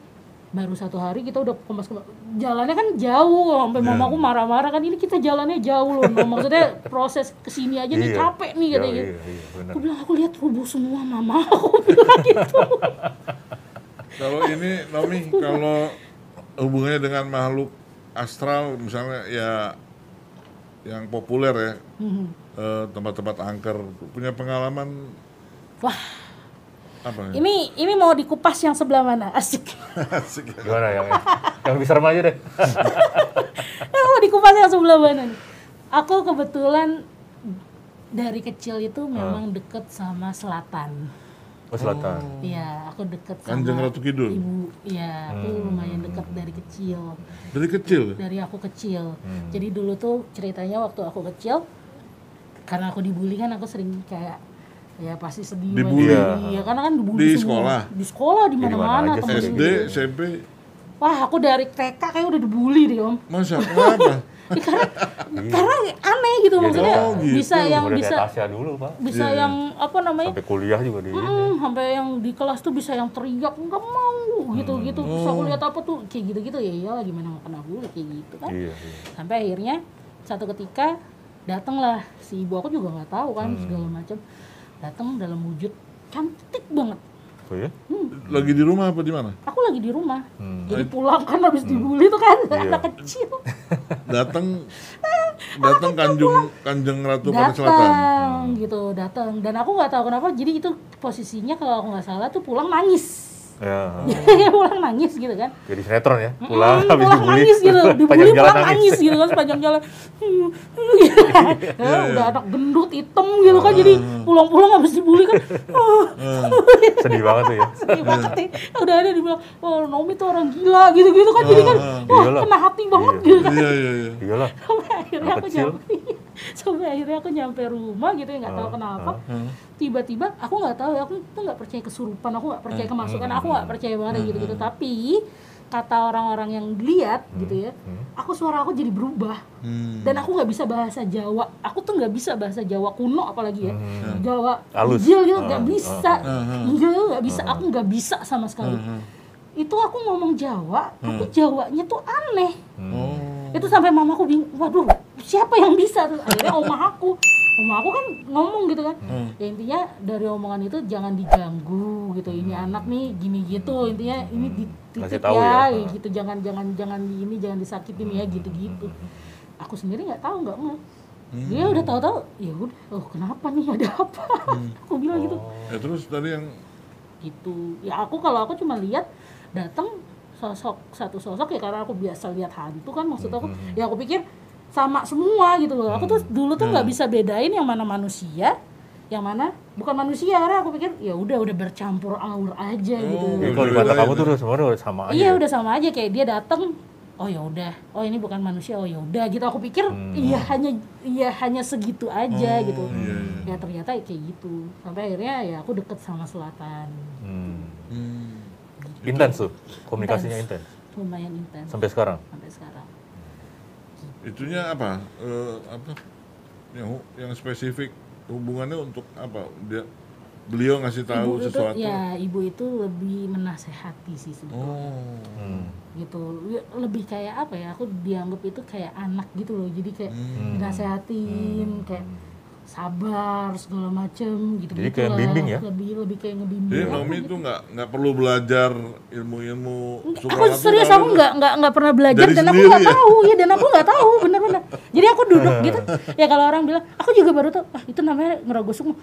baru satu hari kita udah kemas kemas jalannya kan jauh sampai mamaku marah-marah kan ini kita jalannya jauh loh Noh. maksudnya proses ke sini aja nih Iya. capek nih katanya Iya, gitu iya, iya, benar. aku bilang aku lihat rubuh semua mama aku bilang gitu Kalau ini Nomi kalau hubungannya dengan makhluk astral misalnya ya yang populer ya Mhm. eh, tempat-tempat angker punya pengalaman Wah, apa ini ini mau dikupas yang sebelah mana? Asik. Asik ya. Gimana yang yang lebih serem aja deh. mau dikupas yang sebelah mana nih? Aku kebetulan dari kecil itu memang deket sama selatan. Oh, selatan. Iya, aku deket sama Kanjeng Ratu Kidul ibu. Iya, aku lumayan deket dari kecil. dari kecil Dari aku kecil. Jadi dulu tuh ceritanya waktu aku kecil, karena aku dibully kan aku sering kayak ya pasti sedih Dibully? banget. Iya, karena kan dibully Di semua. sekolah? Di sekolah di Ya, di mana mana-mana aja temen SD. SMP Wah, aku dari TK kayak udah dibully deh, Om. masa kenapa Ya, karena karena aneh gitu maksudnya Oh, gitu. bisa yang Udah bisa dulu, Pak. bisa Iya, iya. yang apa namanya Sampai kuliah juga di Hmm, sampai yang di kelas tuh bisa yang teriak nggak mau gitu gitu terus aku Oh. lihat apa tuh kayak gitu gitu ya iyalah gimana nggak kena bully kayak gitu kan Iya, iya. sampai akhirnya satu ketika datanglah si ibu aku juga nggak tahu kan segala macam datang dalam wujud cantik banget. Oh ya? lagi di rumah apa di mana? Aku lagi di rumah. Hmm. jadi pulang kan habis dibully tuh kan Iya. anak kecil. Datang datang kanjeng kanjeng ratu pada selatan. datang gitu datang. Dan aku nggak tahu kenapa jadi itu posisinya kalau aku nggak salah tuh pulang nangis Ya. pulang nangis gitu kan. Jadi sinetron ya. Pulang Hmm, habis pulang dibully. nangis gitu. Dibully pulang nangis gitu kan sepanjang jalan. Hmm, hmm, gitu kan. Ya, udah anak gendut hitam gitu kan jadi pulang-pulang habis dibully kan. Ah, Sedih banget tuh ya. sedih banget nih udah ada dibilang oh Naomi tuh orang gila gitu-gitu kan jadi kan wah Iyalah. kena hati banget gitu kan. Iya iya iya. Iyalah. sampai akhirnya aku nyampe. Sampai akhirnya aku nyampe rumah gitu ya nggak tahu kenapa. tiba-tiba aku nggak tahu ya aku tuh nggak percaya kesurupan aku nggak percaya kemasukan. Aku nggak percaya banget gitu gitu tapi kata orang-orang yang lihat gitu ya aku suara aku jadi berubah. Dan aku nggak bisa bahasa Jawa. Aku tuh nggak bisa bahasa Jawa kuno apalagi ya. Jawa Halus. Gil gitu nggak bisa. Iya nggak bisa. Aku nggak bisa sama sekali. Itu aku ngomong Jawa tapi Jawanya tuh aneh. Oh itu sampai mamaku bingung waduh siapa yang bisa? Tuh akhirnya oma aku oma aku kan ngomong gitu kan. Ya intinya dari omongan itu jangan diganggu gitu. Ini anak nih gini gitu intinya ini Kasih dititik tahu ya, ya. gitu. Jangan jangan jangan ini jangan disakitin ya gitu gitu aku sendiri nggak tahu nggak mau dia udah tahu-tahu ya udah oh kenapa nih? Ada apa? Aku bilang gitu. Ya terus tadi yang gitu. Ya aku kalau aku cuma lihat datang sosok satu sosok ya karena aku biasa lihat hantu kan maksud aku. Ya aku pikir sama semua gitu loh. Aku tuh dulu tuh nggak bisa bedain yang mana manusia yang mana bukan manusia. Karena aku pikir ya udah udah bercampur aur aja gitu. Jadi kalau di mata kamu tuh udah. semuanya udah sama aja. iya udah sama aja. Kayak dia datang oh ya udah. Oh ini bukan manusia. Oh ya udah. Gitu. Aku pikir iya hanya iya hanya segitu aja gitu. ya ternyata kayak gitu. Sampai akhirnya ya aku deket sama selatan. Hmm. hmm, Intens tuh. Komunikasinya intens. lumayan intens. Sampai sekarang. sampai sekarang itunya apa? Eh, apa? Yang yang spesifik hubungannya untuk apa? Dia beliau ngasih tahu ibu itu sesuatu? ya ibu itu lebih menasehati sih sebetulnya. Oh. Hmm. gitu. Ya, lebih kayak apa ya? Aku dianggap itu kayak anak gitu loh. Jadi kayak dinasehatin kayak sabar segala macem gitu Jadi kayak bimbing ya? lebih lebih kayak ngebimbing. Jadi Naomi gitu. itu nggak nggak perlu belajar ilmu-ilmu aku serius aku itu. nggak nggak nggak pernah belajar dan aku nggak ya? tahu. Ya dan aku nggak tahu bener-bener. Jadi aku duduk gitu. Ya kalau orang bilang aku juga baru tahu ah itu namanya ngerogoh sukmo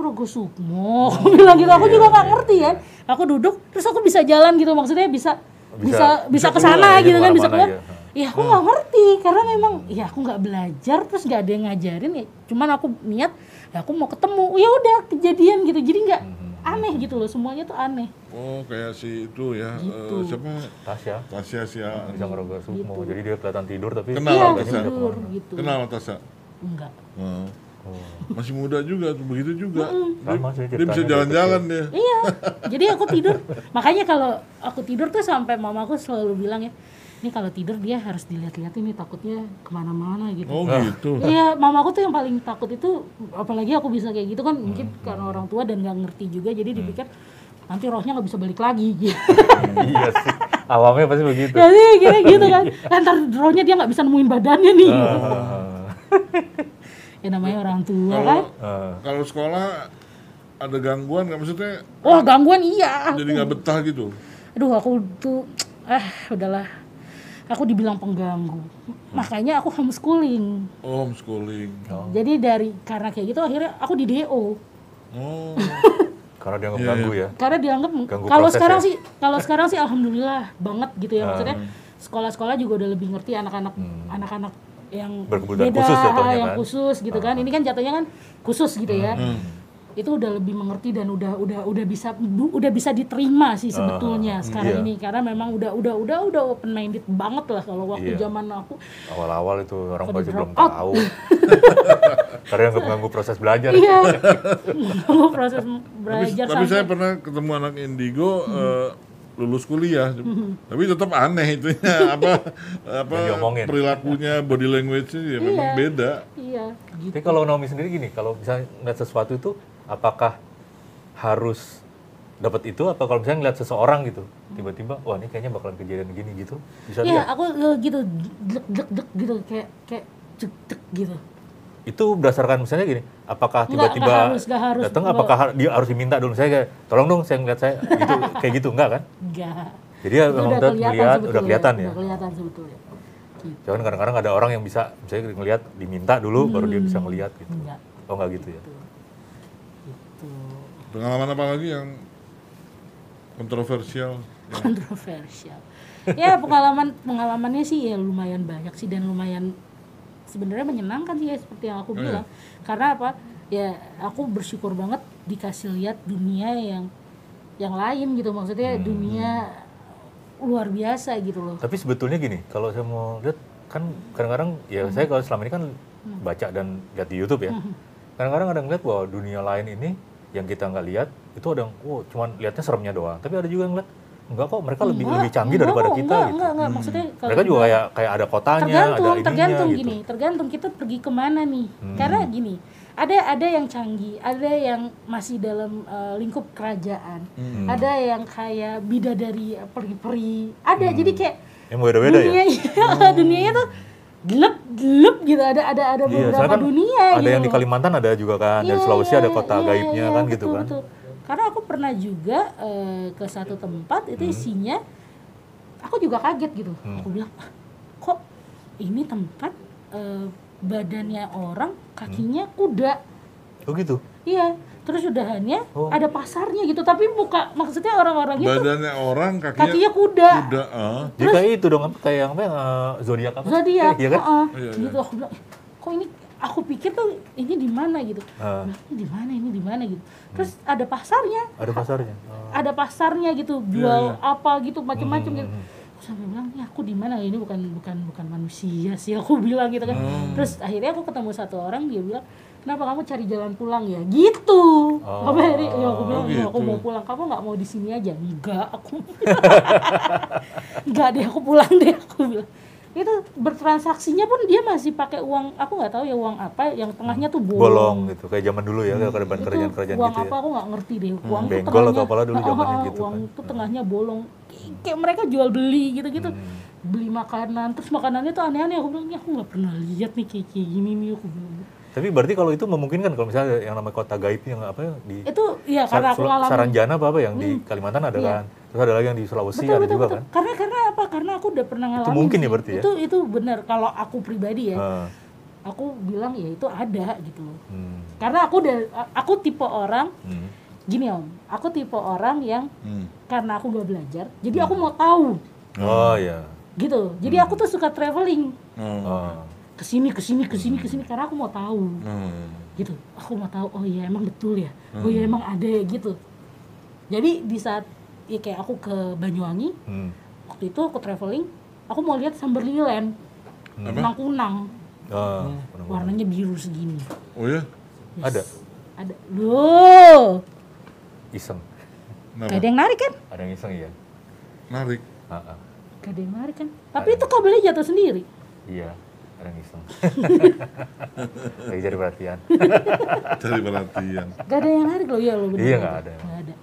ngerogoh sukmo aku bilang gitu aku juga nggak ngerti kan. Aku duduk terus aku bisa jalan gitu maksudnya bisa bisa bisa, Bisa ke sana keluar, gitu ya, kan bisa keluar. ke mana-mana ya aku nggak ngerti karena memang ya aku nggak belajar terus nggak ada yang ngajarin ya cuman aku niat ya aku mau ketemu ya udah kejadian gitu jadi nggak aneh gitu loh semuanya tuh aneh oh kayak si itu ya eh, Gitu. siapa Tasya Tasya si ya. bisa ngerogoh sukmo. Jadi dia kelihatan tidur tapi Kenal iya Tasya. tidur gitu kenal Tasya enggak Oh. Oh. masih muda juga tuh begitu juga Sama sih dia bisa ceritanya jalan-jalan dia Iya, jadi aku tidur. Makanya kalau aku tidur tuh sampai mamaku selalu bilang ya, ini kalau tidur dia harus dilihat-lihat ini takutnya ke mana-mana gitu. oh gitu Iya, mamaku tuh yang paling takut itu, apalagi aku bisa kayak gitu kan, mungkin karena orang tua dan nggak ngerti juga, jadi dipikir nanti rohnya nggak bisa balik lagi. Gitu. iya sih. Awamnya pasti begitu. Jadi kira gitu kan, ntar rohnya dia nggak bisa nemuin badannya nih. Ah, ya namanya orang tua kalau kan. ah. kalau sekolah ada gangguan nggak maksudnya Wah gangguan iya. jadi nggak betah gitu aduh aku tuh ah udahlah aku dibilang pengganggu makanya aku homeschooling Oh, homeschooling. jadi dari karena kayak gitu akhirnya aku di do Oh, Karena dia nggak Iya, ganggu ya. karena dianggap Ganggu kalau sekarang ya? sih kalau sekarang sih alhamdulillah banget gitu ya maksudnya Hmm. sekolah-sekolah juga udah lebih ngerti anak-anak anak-anak yang Berkebutuhan beda khusus jatuhnya yang kan? khusus gitu kan ini kan jatuhnya kan khusus gitu ya Hmm. Itu udah lebih mengerti dan udah udah udah bisa bu- udah bisa diterima sih sebetulnya sekarang iya. ini karena memang udah udah udah udah open minded banget lah kalau waktu Iya. zaman aku Awal-awal itu orang drop belum out. tahu. Karena yang mengganggu proses belajar. iya proses tapi, belajar tapi saya sampai pernah ketemu anak indigo eh, lulus kuliah, Hmm. tapi tetap aneh itunya apa apa perilakunya, body language-nya ya memang Iya. beda. iya gitu Tapi kalau Naomi sendiri gini, kalau misalnya ngeliat sesuatu itu, apakah harus dapat itu? Apa kalau misalnya ngeliat seseorang gitu, tiba-tiba, wah ini kayaknya bakalan kejadian gini gitu, bisa Iya, aku gitu deg deg deg gitu kayak kayak cek cek gitu. Itu berdasarkan misalnya gini, apakah tiba-tiba datang, apakah har- dia harus diminta dulu saya kayak, tolong dong saya ngeliat saya gitu, kayak gitu enggak kan? Enggak. Jadi ya memang udah kelihatan melihat, udah kelihatan ya. Udah kelihatan sebetulnya. Gitu. Cuman kadang-kadang ada orang yang bisa, misalnya ngeliat diminta dulu, baru dia bisa ngeliat gitu. Enggak. Oh enggak gitu ya? Gitu. Pengalaman apa lagi yang kontroversial? Kontroversial. ya pengalaman pengalamannya sih ya lumayan banyak sih dan lumayan sebenarnya menyenangkan sih ya seperti yang aku Oh, iya. bilang. Karena apa? Ya aku bersyukur banget dikasih lihat dunia yang yang lain gitu maksudnya Hmm. dunia luar biasa gitu loh. Tapi sebetulnya gini, kalau saya mau lihat kan kadang-kadang ya Hmm. saya kalau selama ini kan baca dan lihat di YouTube ya. Kadang-kadang ada ngeliat bahwa dunia lain ini yang kita nggak lihat itu ada yang oh cuman lihatnya seremnya doang. Tapi ada juga yang ngeliat enggak kok mereka lebih Enggak, lebih canggih enggak daripada kita enggak, gitu. Enggak, enggak, maksudnya kalau Mereka juga kayak kayak ada kotanya, tergantung ada ininya tergantung gitu. gini tergantung kita pergi ke mana nih Hmm. karena gini ada ada yang canggih ada yang masih dalam uh, lingkup kerajaan Hmm. ada yang kayak bidadari uh, peri-peri ada jadi kayak Yang beda-beda ya. dunia dunianya tuh gelap gelap gitu ada ada ada Iya, beberapa soalnya kan dunia ada gitu yang di. Kalimantan ada juga kan, dari Iya, Sulawesi ada kota iya, gaibnya iya, kan gitu betul, kan. betul. Karena aku pernah juga eh, ke satu tempat itu Hmm. isinya, aku juga kaget gitu. Hmm. Aku bilang, "Ah, kok ini tempat eh, badannya orang, kakinya kuda. Oh gitu. Iya. Terus udahannya Oh. ada pasarnya gitu, tapi muka maksudnya orang-orangnya tuh Badannya orang, kakinya, kakinya kuda. kuda. ah. Jadi kayak itu dong, kayak yang apa yang eh, zodiak apa? Zodiak, Iya kan? heeh. Iya, gitu aku bilang, kok ini aku pikir tuh ini di mana gitu. Bilang, Ini di mana ini di mana gitu. Terus ada pasarnya. Ada pasarnya. Oh. ada pasarnya gitu jual apa gitu macam-macam gitu Hmm. Aku sampai bilang ya aku di mana ini bukan bukan bukan manusia sih aku bilang gitu kan Hmm. terus akhirnya aku ketemu satu orang dia bilang kenapa kamu cari jalan pulang ya? Gitu. Oh. apa ya ya aku bilang "Ya, aku gitu. mau pulang. Kamu nggak mau di sini aja? Enggak aku enggak deh aku pulang deh aku bilang. Itu bertransaksinya pun dia masih pakai uang aku nggak tahu ya uang apa yang tengahnya tuh bolong, Bolong gitu, kayak zaman dulu ya, kayak itu kerajaan-kerajaan uang gitu apa ya. aku nggak ngerti deh. Uang tuh Benggol atau tengahnya- apalah dulu zamannya ah, gitu uang kan. tuh tengahnya bolong. Kayak mereka jual beli gitu gitu Hmm. beli makanan terus makanannya tuh aneh-aneh aku bilang "Ya, aku nggak pernah lihat nih kayak kayak gini nih aku bilang Tapi berarti kalau itu memungkinkan kalau misalnya yang namanya kota gaib yang apa ya di itu ya Sa- karena aku Hmm. Saranjana apa apa yang di Kalimantan ada Iya. kan. Terus ada lagi yang di Sulawesi betul ada betul juga betul kan. karena karena apa karena aku udah pernah ngalamin mungkin ya berarti ya? itu itu benar kalau aku pribadi ya Heeh. aku bilang ya itu ada gitu loh Hmm. karena aku udah aku tipe orang Hmm. gini om aku tipe orang yang Hmm. karena aku gak belajar jadi aku mau tahu Oh ya. gitu jadi aku tuh suka traveling Oh. Oh. Ke sini ke sini ke sini ke sini karena aku mau tahu Hmm. gitu aku mau tahu oh iya emang betul ya oh iya emang ada ya gitu jadi di saat ya kayak aku ke Banyuwangi Hmm. waktu itu aku traveling aku mau lihat Samberliland kunang kunang Oh. warnanya biru segini Oh ya? Ada ada loh iseng. Kenapa? ada yang narik kan Ada yang iseng ya. Narik. Ah, ah. gak ada yang narik kan tapi itu kabelnya jatuh sendiri Iya, yang iseng. Lagi jadi perhatian. Cari perhatian. gak ada yang narik loh ya lo bener Iya, nggak ada. Nggak ada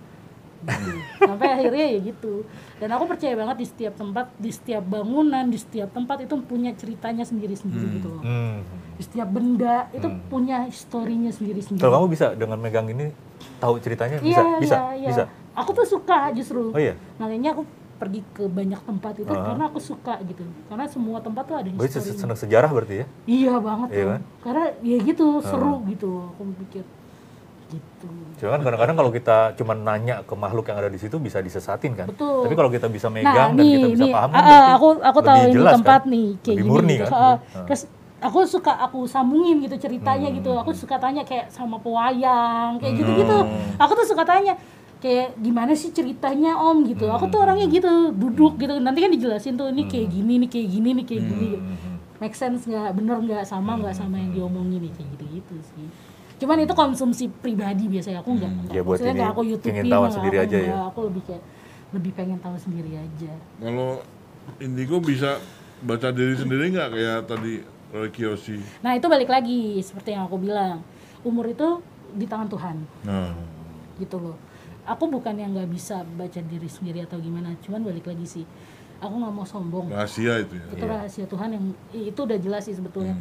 sampai akhirnya ya gitu dan aku percaya banget di setiap tempat di setiap bangunan di setiap tempat itu punya ceritanya sendiri-sendiri gitu loh Hmm. di setiap benda itu punya historinya sendiri-sendiri Kalau kamu bisa dengan megang ini tahu ceritanya bisa, Iya, bisa, iya, iya. bisa. Aku tuh suka justru. Oh iya. Makanya aku pergi ke banyak tempat itu karena aku suka gitu karena semua tempat tuh ada Berarti historinya seneng sejarah berarti ya? iya banget Iya kan? karena ya gitu seru gitu aku pikir gitu Cuma kan kadang-kadang kalau kita cuma nanya ke makhluk yang ada di situ bisa disesatin kan. Betul. Tapi kalau kita bisa Nah, megang dan nih, kita bisa nih, paham, kan berarti aku aku tahu ini jelas tempat kan? nih kayak lebih gini. murni gitu. kan. Ah, Ah. Terus aku suka aku sambungin gitu ceritanya gitu. Hmm. Aku suka tanya kayak sama pewayang kayak gitu-gitu. Aku tuh suka tanya kayak gimana sih ceritanya Om gitu. Aku tuh orangnya gitu, duduk gitu. Nanti kan dijelasin tuh ini kayak gini, nih kayak gini, nih kayak gini. gitu. Hmm. Make sense nggak? Bener nggak? Sama nggak sama yang diomongin nih kayak gitu-gitu sih. Cuman itu konsumsi pribadi biasanya aku nggak. Ya, buat Maksudnya nggak aku YouTubein, keingintahuan nggak sendiri aku aja ya. nggak. Aku lebih kayak lebih pengen tahu sendiri aja. Kalau indigo bisa baca diri sendiri nggak kayak tadi Roy Kiyoshi? Nah itu balik lagi seperti yang aku bilang umur itu di tangan Tuhan Nah, gitu loh. Aku bukan yang nggak bisa baca diri sendiri atau gimana, cuman balik lagi sih. Aku nggak mau sombong. rahasia itu ya. Itu rahasia Tuhan yang itu udah jelas sih sebetulnya.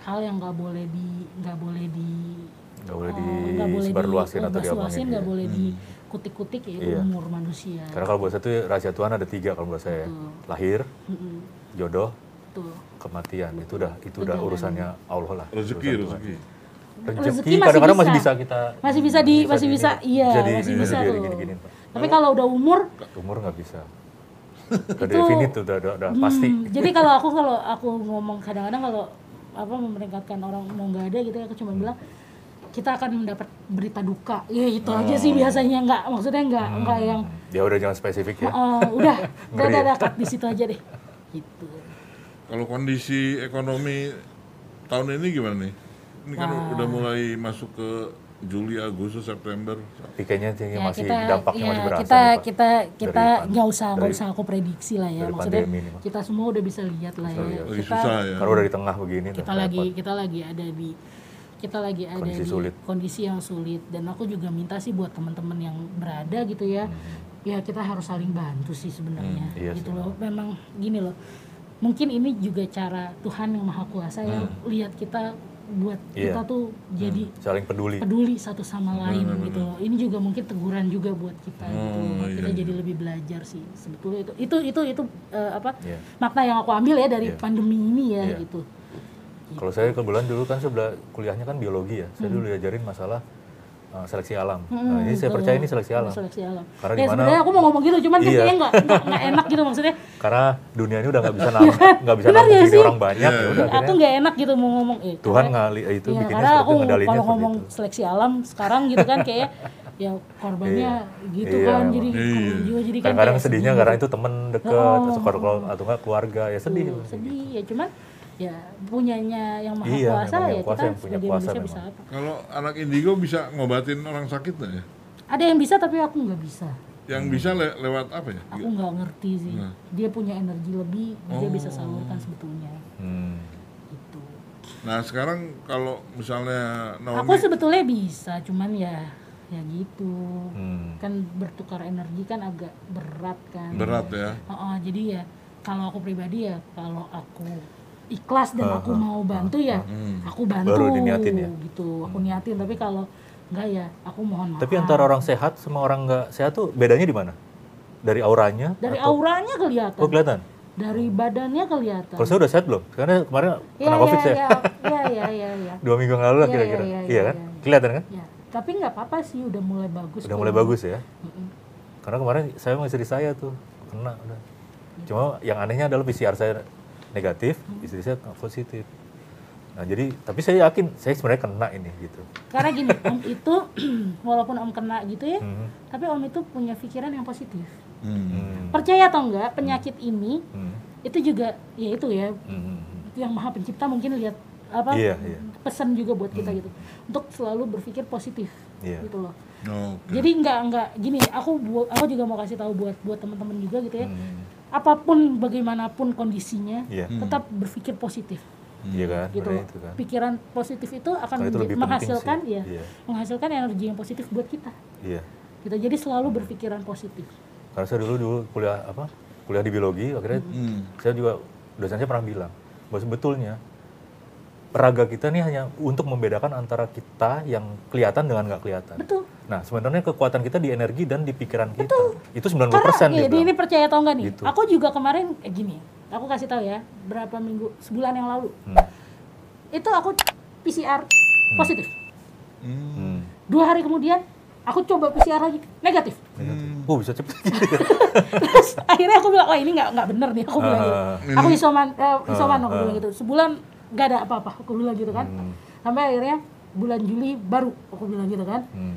Hal yang nggak boleh di nggak boleh di Nggak boleh eh, nggak boleh disebarluasin atau diomongin. nggak ya. boleh dikutik-kutik ya Iya. umur manusia. Karena kalau buat saya tuh rahasia Tuhan ada tiga kalau menurut saya. Lahir, Mm-mm. jodoh, Tuh. kematian. Itu udah itu udah urusannya Allah lah. Rezeki, rezeki. Rezeki Rezeki masih kadang-kadang masih bisa. bisa kita Masih bisa di masih di- bisa iya bisa di- masih bisa bisa tuh. Tapi kalau udah umur umur nggak bisa. Udah definite tuh, udah, udah, udah pasti. Hmm, jadi kalau aku kalau aku ngomong kadang-kadang kalau apa memeringatkan orang mau nggak ada gitu ya aku cuma bilang kita akan mendapat berita duka ya itu aja sih biasanya nggak maksudnya nggak nggak yang Ya udah jangan spesifik ya. "Oh, udah udah udah ya? udah, cut di situ aja deh gitu Kalau kondisi ekonomi tahun ini gimana nih? Ini kan udah mulai masuk ke Juli, Agustus, September. Tapi kayaknya ya masih kita dampaknya ya masih berasa kita nih, Pak. kita kita nggak usah nggak usah aku prediksi lah ya maksudnya ini, Pak. kita semua udah bisa lihat lah ya lihat. Lagi kita susah ya. Karena udah di tengah begini kita lagi kita lagi ada di kita lagi ada Kondisi di sulit. kondisi yang sulit dan aku juga minta sih buat teman-teman yang berada gitu ya ya kita harus saling bantu sih sebenarnya Hmm, iya gitu sih. loh memang gini loh mungkin ini juga cara Tuhan yang maha kuasa yang lihat kita buat Hmm. Iya. kita tuh jadi saling peduli. peduli satu sama lain gitu loh. Ini juga mungkin teguran juga buat kita gitu. Oh, Buat iya, Kita iya. jadi lebih belajar sih. Sebetulnya itu itu itu itu eh, apa? Iya. Makna yang aku ambil ya dari Iya. pandemi ini ya Iya. gitu. Kalau saya kebetulan dulu kan sebelah kuliahnya kan biologi ya. Saya Hmm. dulu diajarin masalah uh, seleksi alam. nah, ini saya percaya ini seleksi alam. Seleksi alam. Karena ya di mana- sebenarnya aku mau ngomong gitu, cuman kan Iya. kayaknya nggak nggak- enak gitu maksudnya. Karena dunia ini udah nggak bisa nampung, nggak bisa nampung ya orang banyak ya udah aku nggak enak gitu mau ngomong eh, Tuhan ngali itu Iya, bikinnya karena aku itu, kalau ngomong itu. seleksi alam sekarang gitu kan kayak ya korbannya gitu Iya, kan emang. jadi korban jiwa jadi kan kayak sedihnya sedih karena gitu. itu temen deket, Oh. terus kalau atau nggak keluarga ya sedih. Tuh, sedih ya cuman ya punyanya yang maha Iya, kuasa yang ya kuasa kita yang punya sebagai kuasa manusia memang. bisa apa Kalau anak indigo bisa ngobatin orang sakit nggak ya? ada yang bisa tapi aku nggak bisa Yang bisa le- lewat apa ya? aku nggak ngerti sih Nah. dia punya energi lebih dia bisa Oh. salurkan sebetulnya Hmm. gitu Nah sekarang kalau misalnya aku Naomi, sebetulnya bisa cuman ya ya gitu Hmm. kan bertukar energi kan agak berat kan berat ya. Oh, oh, jadi ya kalau aku pribadi ya kalau aku ikhlas dan aku mau bantu ya aku bantu Baru diniatin ya? gitu aku niatin tapi kalau enggak ya aku mohon maaf Tapi antara orang sehat sama orang nggak sehat tuh bedanya di mana? Dari auranya? dari atau- auranya kelihatan Oh kelihatan. dari badannya kelihatan Kalau saya udah sehat belum? Karena kemarin ya kena ya, covid saya. ya ya ya ya ya Dua minggu yang lalu lah Iya, kira-kira. iya, iya, Iya kan? iya. Kelihatan kan? ya tapi nggak apa-apa sih udah mulai bagus Udah mulai bagus ya. Mm-mm. Karena kemarin saya sama istri saya tuh kena udah. Cuma yang anehnya adalah PCR saya negatif, istri saya positif. Nah jadi, tapi saya yakin saya sebenarnya kena ini gitu. karena gini om itu walaupun om kena gitu ya Hmm. tapi om itu punya pikiran yang positif Hmm. percaya atau enggak penyakit ini Hmm. itu juga ya itu ya Hmm. yang maha pencipta mungkin lihat apa Iya, iya. pesan juga buat kita gitu untuk selalu berpikir positif Iya. gitu loh Oke. jadi nggak nggak gini aku aku juga mau kasih tahu buat buat teman-teman juga gitu ya Hmm. Apa pun bagaimanapun kondisinya Iya. tetap berpikir positif Iya kan? gitu itu kan. pikiran positif itu akan itu menghasilkan ya Iya. menghasilkan energi yang positif buat kita Iya. gitu jadi selalu berpikiran positif Karena saya dulu dulu kuliah apa? Kuliah di biologi, akhirnya Hmm. saya juga dosen saya pernah bilang bahwa sebetulnya raga kita nih hanya untuk membedakan antara kita yang kelihatan dengan nggak kelihatan. Betul. Nah, sebenarnya kekuatan kita di energi dan di pikiran kita. Itu 90% Karena dia ya, bilang. ini percaya atau enggak nih? Gitu. Aku juga kemarin eh, gini, aku kasih tahu ya, berapa minggu, sebulan yang lalu, Hmm. itu aku PCR positif. Hmm. Dua hari kemudian, aku coba PCR lagi negatif. Negatif. Oh, bisa cepet. Terus akhirnya aku bilang, wah ini nggak nggak bener nih, aku bilang gitu. Ah. Aku isoman, eh, isoman aku Ah, bilang gitu. Sebulan nggak ada apa-apa, aku bilang gitu kan. Hmm. Sampai akhirnya bulan Juli baru, aku bilang gitu kan. Hmm.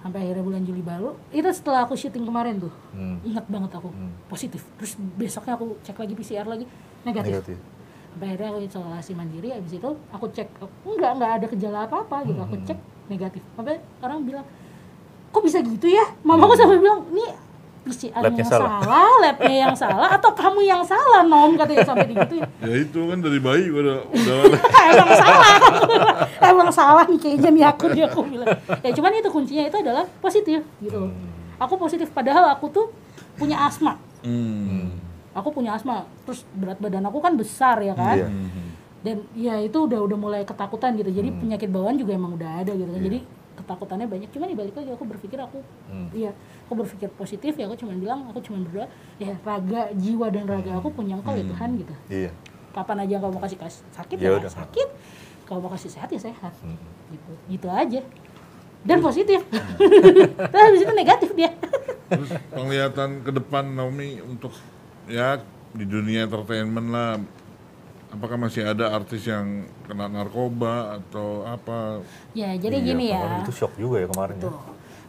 Sampai akhirnya bulan Juli baru, itu setelah aku syuting kemarin tuh, Hmm. ingat banget aku positif. Terus besoknya aku cek lagi PCR lagi negatif. Negatif. Sampai akhirnya aku isolasi mandiri, habis itu aku cek, enggak enggak ada gejala apa-apa gitu. Aku cek negatif. Sampai orang bilang, kok bisa gitu ya? Mamaku sampai bilang, ini PCR Labnya yang salah." salah, labnya yang salah, atau kamu yang salah nom? Katanya sampai digituin. Ya itu kan dari bayi udah udah. Emang salah. Emang salah nih kayaknya nih aku dia aku bilang. Ya cuman itu kuncinya itu adalah positif gitu. Loh aku positif padahal aku tuh punya asma. Hmm. aku punya asma terus berat badan aku kan besar ya kan? Iya. dan ya itu udah udah mulai ketakutan gitu. Jadi penyakit bawaan juga emang udah ada gitu kan. Jadi ketakutannya banyak. Cuman dibalik lagi aku berpikir aku iya aku berpikir positif ya. Aku cuman bilang aku cuman berdoa ya raga jiwa dan raga aku punya engkau ya Tuhan gitu. Iya. kapan aja engkau mau kasih kas- sakit Ya ya, udah. sakit. Kalau mau kasih sehat ya sehat. Gitu. Gitu aja. Dan positif. Terus habis itu negatif dia. Terus penglihatan ke depan Naomi untuk ya di dunia entertainment lah apakah masih ada artis yang kena narkoba atau apa ya jadi Iya, gini ya kemarin Itu shock juga ya kemarin ya. Tuh.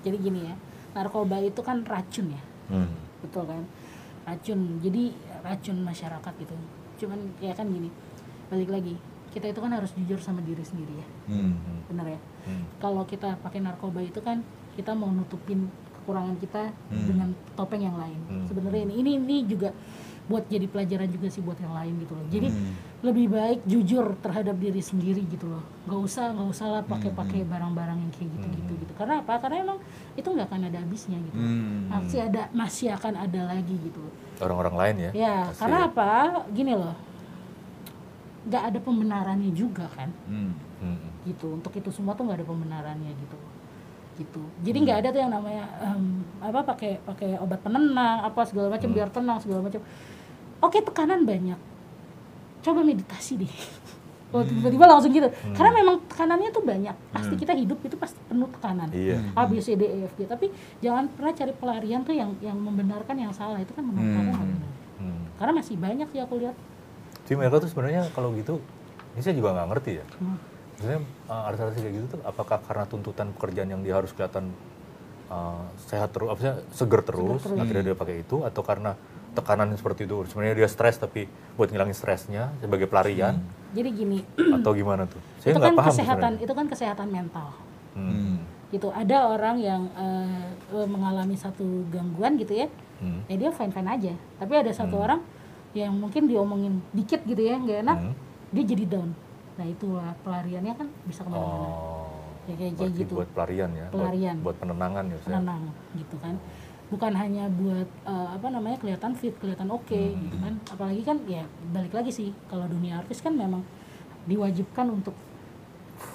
jadi gini ya narkoba itu kan racun ya Hmm. betul kan racun jadi racun masyarakat gitu cuman ya kan gini balik lagi kita itu kan harus jujur sama diri sendiri ya Hmm. benar ya Hmm. kalau kita pakai narkoba itu kan kita mau nutupin kekurangan kita dengan topeng yang lain Hmm. sebenarnya ini ini ini juga buat jadi pelajaran juga sih buat yang lain gitu loh. Jadi lebih baik jujur terhadap diri sendiri gitu loh. Nggak usah nggak usah lah pakai pakai barang-barang yang kayak gitu gitu gitu. Karena apa? Karena emang itu nggak akan ada habisnya gitu. Hmm. masih ada masih akan ada lagi gitu loh. Orang-orang lain ya. ya Pasti karena ya. apa? Gini loh. Nggak ada pembenarannya juga kan? Hmm. Hmm. gitu. Untuk itu semua tuh nggak ada pembenarannya gitu. Gitu. Jadi nggak ada tuh yang namanya em, apa pakai pakai obat penenang apa segala macam biar tenang segala macam oke tekanan banyak. Coba meditasi deh. Oh, tiba-tiba langsung gitu. Karena memang tekanannya tuh banyak. Pasti kita hidup itu pasti penuh tekanan. Iya. A B C D E F G. Tapi jangan pernah cari pelarian tuh yang yang membenarkan yang salah. Itu kan nggak benar Hmm. karena masih banyak sih aku lihat. Jadi mereka tuh sebenarnya kalau gitu, ini saya juga nggak ngerti ya. Hmm. Maksudnya uh, artis-artis kayak gitu tuh, apakah karena tuntutan pekerjaan yang dia harus kelihatan uh, sehat terus, apa sih, seger terus, terus. akhirnya dia pakai itu, atau karena tekanan seperti itu, sebenarnya dia stres tapi buat ngilangin stresnya sebagai pelarian, jadi gini atau gimana tuh? Saya itu nggak kan paham kesehatan sebenarnya. itu kan kesehatan mental Hmm. gitu ada orang yang eh, mengalami satu gangguan gitu ya Hmm. ya dia fine fine aja tapi ada satu orang yang mungkin diomongin dikit gitu ya nggak enak Hmm. dia jadi down nah itulah pelariannya kan bisa ke mana-mana Oh, Ya, kayak- gitu. buat pelarian ya, buat- Pelarian. buat, penenangan ya. penenang gitu kan bukan hanya buat eh, apa namanya kelihatan fit kelihatan oke Hmm. gitu kan apalagi kan ya balik lagi sih kalau dunia artis kan memang diwajibkan untuk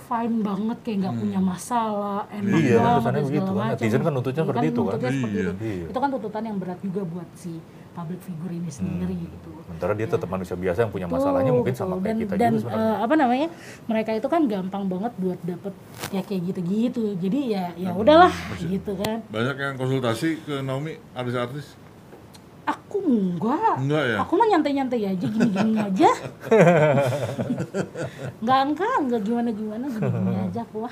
fine banget kayak nggak punya masalah enak Hmm. Iya, banget segala begitu kan. macam. Netizen kan nuntutnya Iya seperti itu kan. nuntutnya seperti itu. Iya. itu kan tuntutan yang berat juga buat si public figure ini sendiri gitu. Sementara dia tetap manusia biasa yang punya Betul, masalahnya mungkin betul. sama kayak dan, kita dan juga sebenarnya. eh, apa namanya mereka itu kan gampang banget buat dapet ya kayak gitu-gitu. Jadi ya ya udahlah gitu kan. Banyak yang konsultasi ke Naomi artis-artis? Aku enggak. Enggak ya? aku mah nyantai-nyantai aja gini-gini aja. Enggak enggak enggak gimana-gimana gini-gini aja aku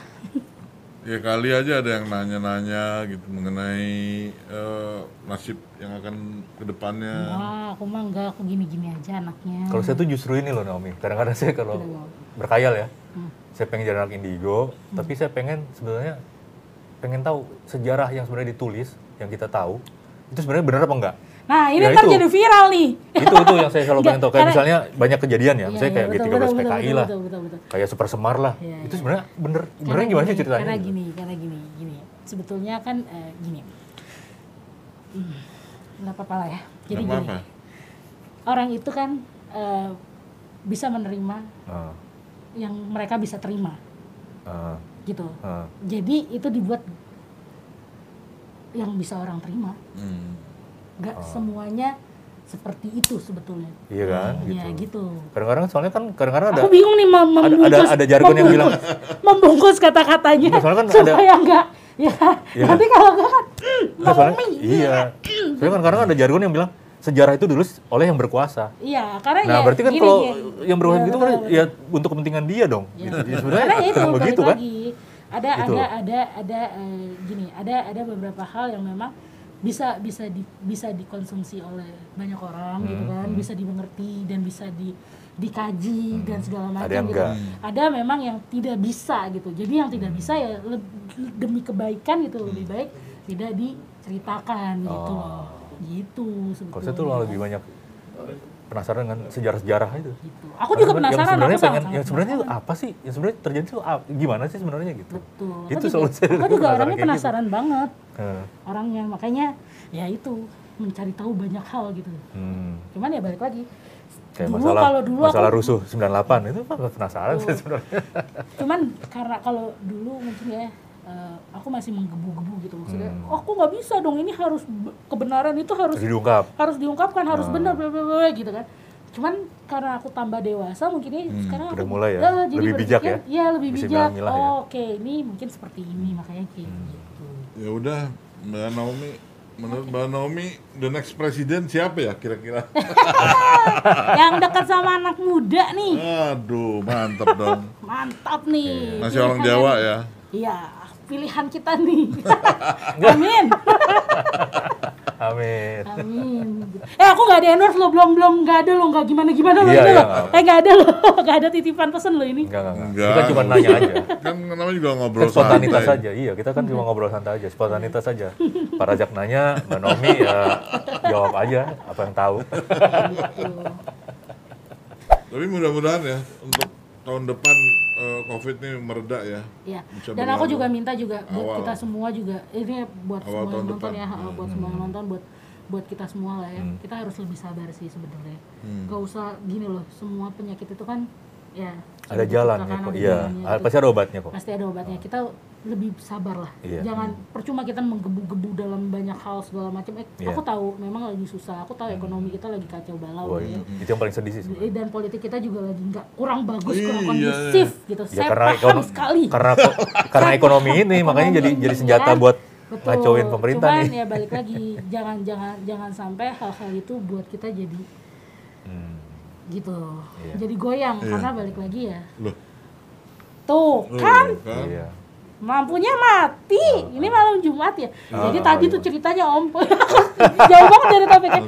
ya kali aja ada yang nanya-nanya gitu mengenai eh, nasib yang akan ke depannya Wah, aku mah enggak aku gini-gini aja anaknya Kalau saya tuh justru ini loh Naomi. Kadang-kadang saya kalau berkayal ya, Hmm. saya pengen jadi anak indigo, tapi saya pengen sebenarnya pengen tahu sejarah yang sebenarnya ditulis, yang kita tahu, itu sebenarnya benar apa enggak? nah ini Ya ntar itu. jadi viral nih itu itu yang saya selalu pengen tahu. Kayak misalnya banyak kejadian ya, Iya, misalnya iya, kayak betul, G13 betul, PKI betul, lah, betul, betul, betul. kayak Super Semar lah. Iya, itu iya. sebenarnya bener, benernya gimana sih ceritanya? Karena gitu? gini, karena gini, gini. Sebetulnya kan eh, gini. Hmm, apa-apa lah ya. Jadi gini, apa-apa. orang itu kan eh, bisa menerima Ah, yang mereka bisa terima Ah, gitu ah. jadi itu dibuat yang bisa orang terima Hmm. nggak semuanya seperti itu sebetulnya Iya kan, ya gitu. gitu Kadang-kadang soalnya kan kadang-kadang ada aku bingung nih mem- ada- membungkus ada jargon yang bilang- membungkus- membungkus kata-katanya Enggak, soalnya kan ada- supaya enggak ya Iya. nanti kalau enggak kan Enggak, soalnya, mami. iya. Soalnya kan kadang ada jargon yang bilang sejarah itu dulu oleh yang berkuasa. iya karena Nah, ya berarti kan gini, kalau gini. yang berkuasa Iya, gitu kan ya untuk kepentingan dia dong. Ya. Gitu. Jadi sebenarnya karena itu begitu kan. lagi ada Gitu. ada ada ada eh, gini ada ada beberapa hal yang memang bisa bisa di, bisa dikonsumsi oleh banyak orang gitu Hmm, kan bisa dimengerti dan bisa di dikaji dan segala macam Hmm. Ada yang gitu enggak. ada memang yang tidak bisa gitu jadi yang tidak bisa ya leb- demi kebaikan gitu lebih baik tidak diceritakan gitu loh gitu Hmm. Kalau tuh sebetulnya lebih banyak penasaran dengan sejarah-sejarah itu. gitu. aku juga Yang penasaran sebenarnya aku pengen, yang sebenarnya itu penasaran. apa sih? Yang sebenarnya terjadi itu apa? gimana sih sebenarnya gitu? betul Itu aku juga, saya aku juga orangnya gitu. penasaran banget Eh, orangnya makanya ya itu mencari tahu banyak hal gitu hmm. cuman ya balik lagi Kayak dulu masalah kalau dulu masalah aku rusuh 98 itu apa penasaran saya sebenarnya. cuman karena kalau dulu mungkin ya eh, aku masih menggebu-gebu gitu maksudnya Hmm. oh, aku nggak bisa dong ini harus be- kebenaran itu harus diungkap. harus diungkapkan harus benar bla bla bla gitu kan cuman karena aku tambah dewasa mungkin ya sekarang Hmm, udah aku mulai ya, eh, jadi lebih bijak berpikir, ya? lebih Bisa bijak milah-milah ya? oh, oke ini mungkin seperti ini makanya kayak Hmm. gitu Ya udah, Mbak Naomi, menurut Mbak Naomi, the next presiden siapa ya kira-kira? yang dekat sama anak muda nih Aduh, mantap dong. mantap nih Masih orang Pilihan Jawa ya. iya pilihan kita nih amin Amin. amin eh aku nggak ada endorse lo belum belum nggak ada lo nggak gimana gimana lo Iya, ini iya, lo nggak. eh nggak ada lo nggak ada titipan pesan lo ini Enggak, enggak, enggak. Enggak. Kita cuma nanya aja. Kan namanya juga Kan ngobrol spontanitas santai. saja, iya. Kita kan cuma ngobrol santai aja, spontanitas saja. Pak Rajak nanya, Mbak Nomi ya jawab aja apa yang tahu. Tapi mudah-mudahan ya untuk tahun depan eh, COVID ini mereda ya. ya Bisa dan aku juga minta juga buat Awal. kita semua juga ini buat Awal semua yang nonton depan. ya ha, buat semua yang nonton buat buat kita semua lah ya Hmm. kita harus lebih sabar sih sebenarnya Hmm. gak usah gini loh semua penyakit itu kan ya Ada jalan ya kok. Iya. Ah, pasti ada obatnya kok. pasti ada obatnya kita lebih sabar lah Iya. jangan percuma kita menggebu-gebu dalam banyak hal segala macam eh, Iya. aku tahu memang lagi susah aku tahu ekonomi kita lagi kacau balau Wah, ya. itu yang paling sedih sih sebenarnya. Dan politik kita juga lagi nggak kurang bagus kurang Iya, kondusif gitu Ya saya karena paham ekonomi, sekali karena karena ekonomi ini makanya jadi jadi senjata ya. buat Betul. ngacauin pemerintah Cuman nih. ya balik lagi jangan jangan jangan sampai hal-hal itu buat kita jadi Hmm. Gitu Iya. jadi goyang Iya. karena balik lagi ya Loh, tuh loh, kan kan? Iya. lampunya mati ini malam Jumat ya jadi Oh, tadi iya. tuh ceritanya om jauh banget dari topiknya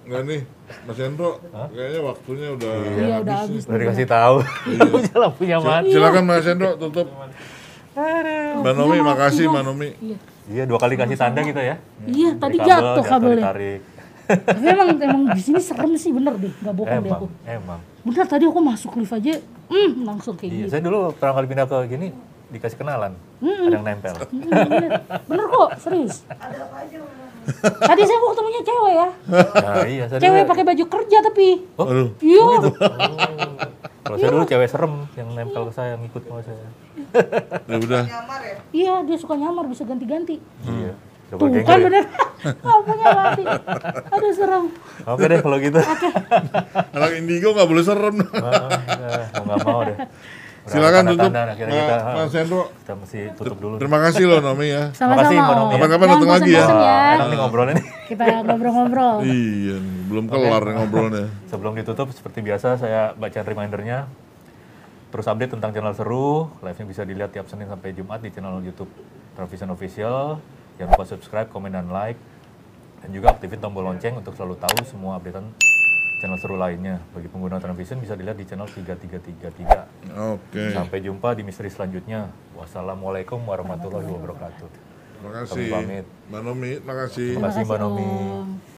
Enggak nih, Mas Hendro, kayaknya waktunya udah Iya, udah nih. habis. Udah dikasih tahu. Lampunya Sil- mati. Silakan Mas Hendro tutup. Mbak Nomi, Iya, makasih iya. Mbak Nomi. iya Iya, dua kali kasih tanda kita ya. iya tadi jatuh kabelnya ditarik. Tapi emang emang di sini serem sih bener deh. Nggak bohong deh Emang, aku. emang. bener tadi aku masuk lift aja hmm, langsung kayak Iya, gitu saya dulu pertama kali pindah ke gini dikasih kenalan. Ada yang nempel. Hmm, bener, bener kok serius. Tadi saya kok ketemunya cewek ya? Nah, iya, saya cewek dulu- pakai baju kerja tapi. Oh, Aduh, iya. Kalau saya dulu cewek serem yang nempel ke saya, ngikut sama saya. ya udah. iya dia suka nyamar bisa ganti-ganti. Iya. Coba tuh kan ya. bener lampunya mati aduh serem Oke deh kalau gitu. Anak indigo nggak boleh serem. Heeh, mau nggak mau deh. Udah Silakan tutup. akhirnya kita, Mas- Mas Hendro, kita mesti tutup dulu. terima kasih loh Nomi ya. sama-sama Mbak Om. Nomi. Kapan-kapan Jangan datang lagi ya. ya enak nih ngobrolnya nih. kita ngobrol-ngobrol Iya, belum kelar nih ngobrolnya. Sebelum ditutup, seperti biasa saya bacain remindernya. Terus update tentang channel seru, live-nya bisa dilihat tiap Senin sampai Jumat di channel YouTube Transvision Official. Jangan lupa subscribe, komen, dan like. Dan juga aktifin tombol lonceng untuk selalu tahu semua updatean channel seru lainnya. Bagi pengguna Transvision bisa dilihat di channel 3333. Oke, Sampai jumpa di misteri selanjutnya. Wassalamualaikum warahmatullahi wabarakatuh. terima kasih. Kami pamit. Mbak Nomi, terima kasih. Terima kasih Mbak Nomi. Om.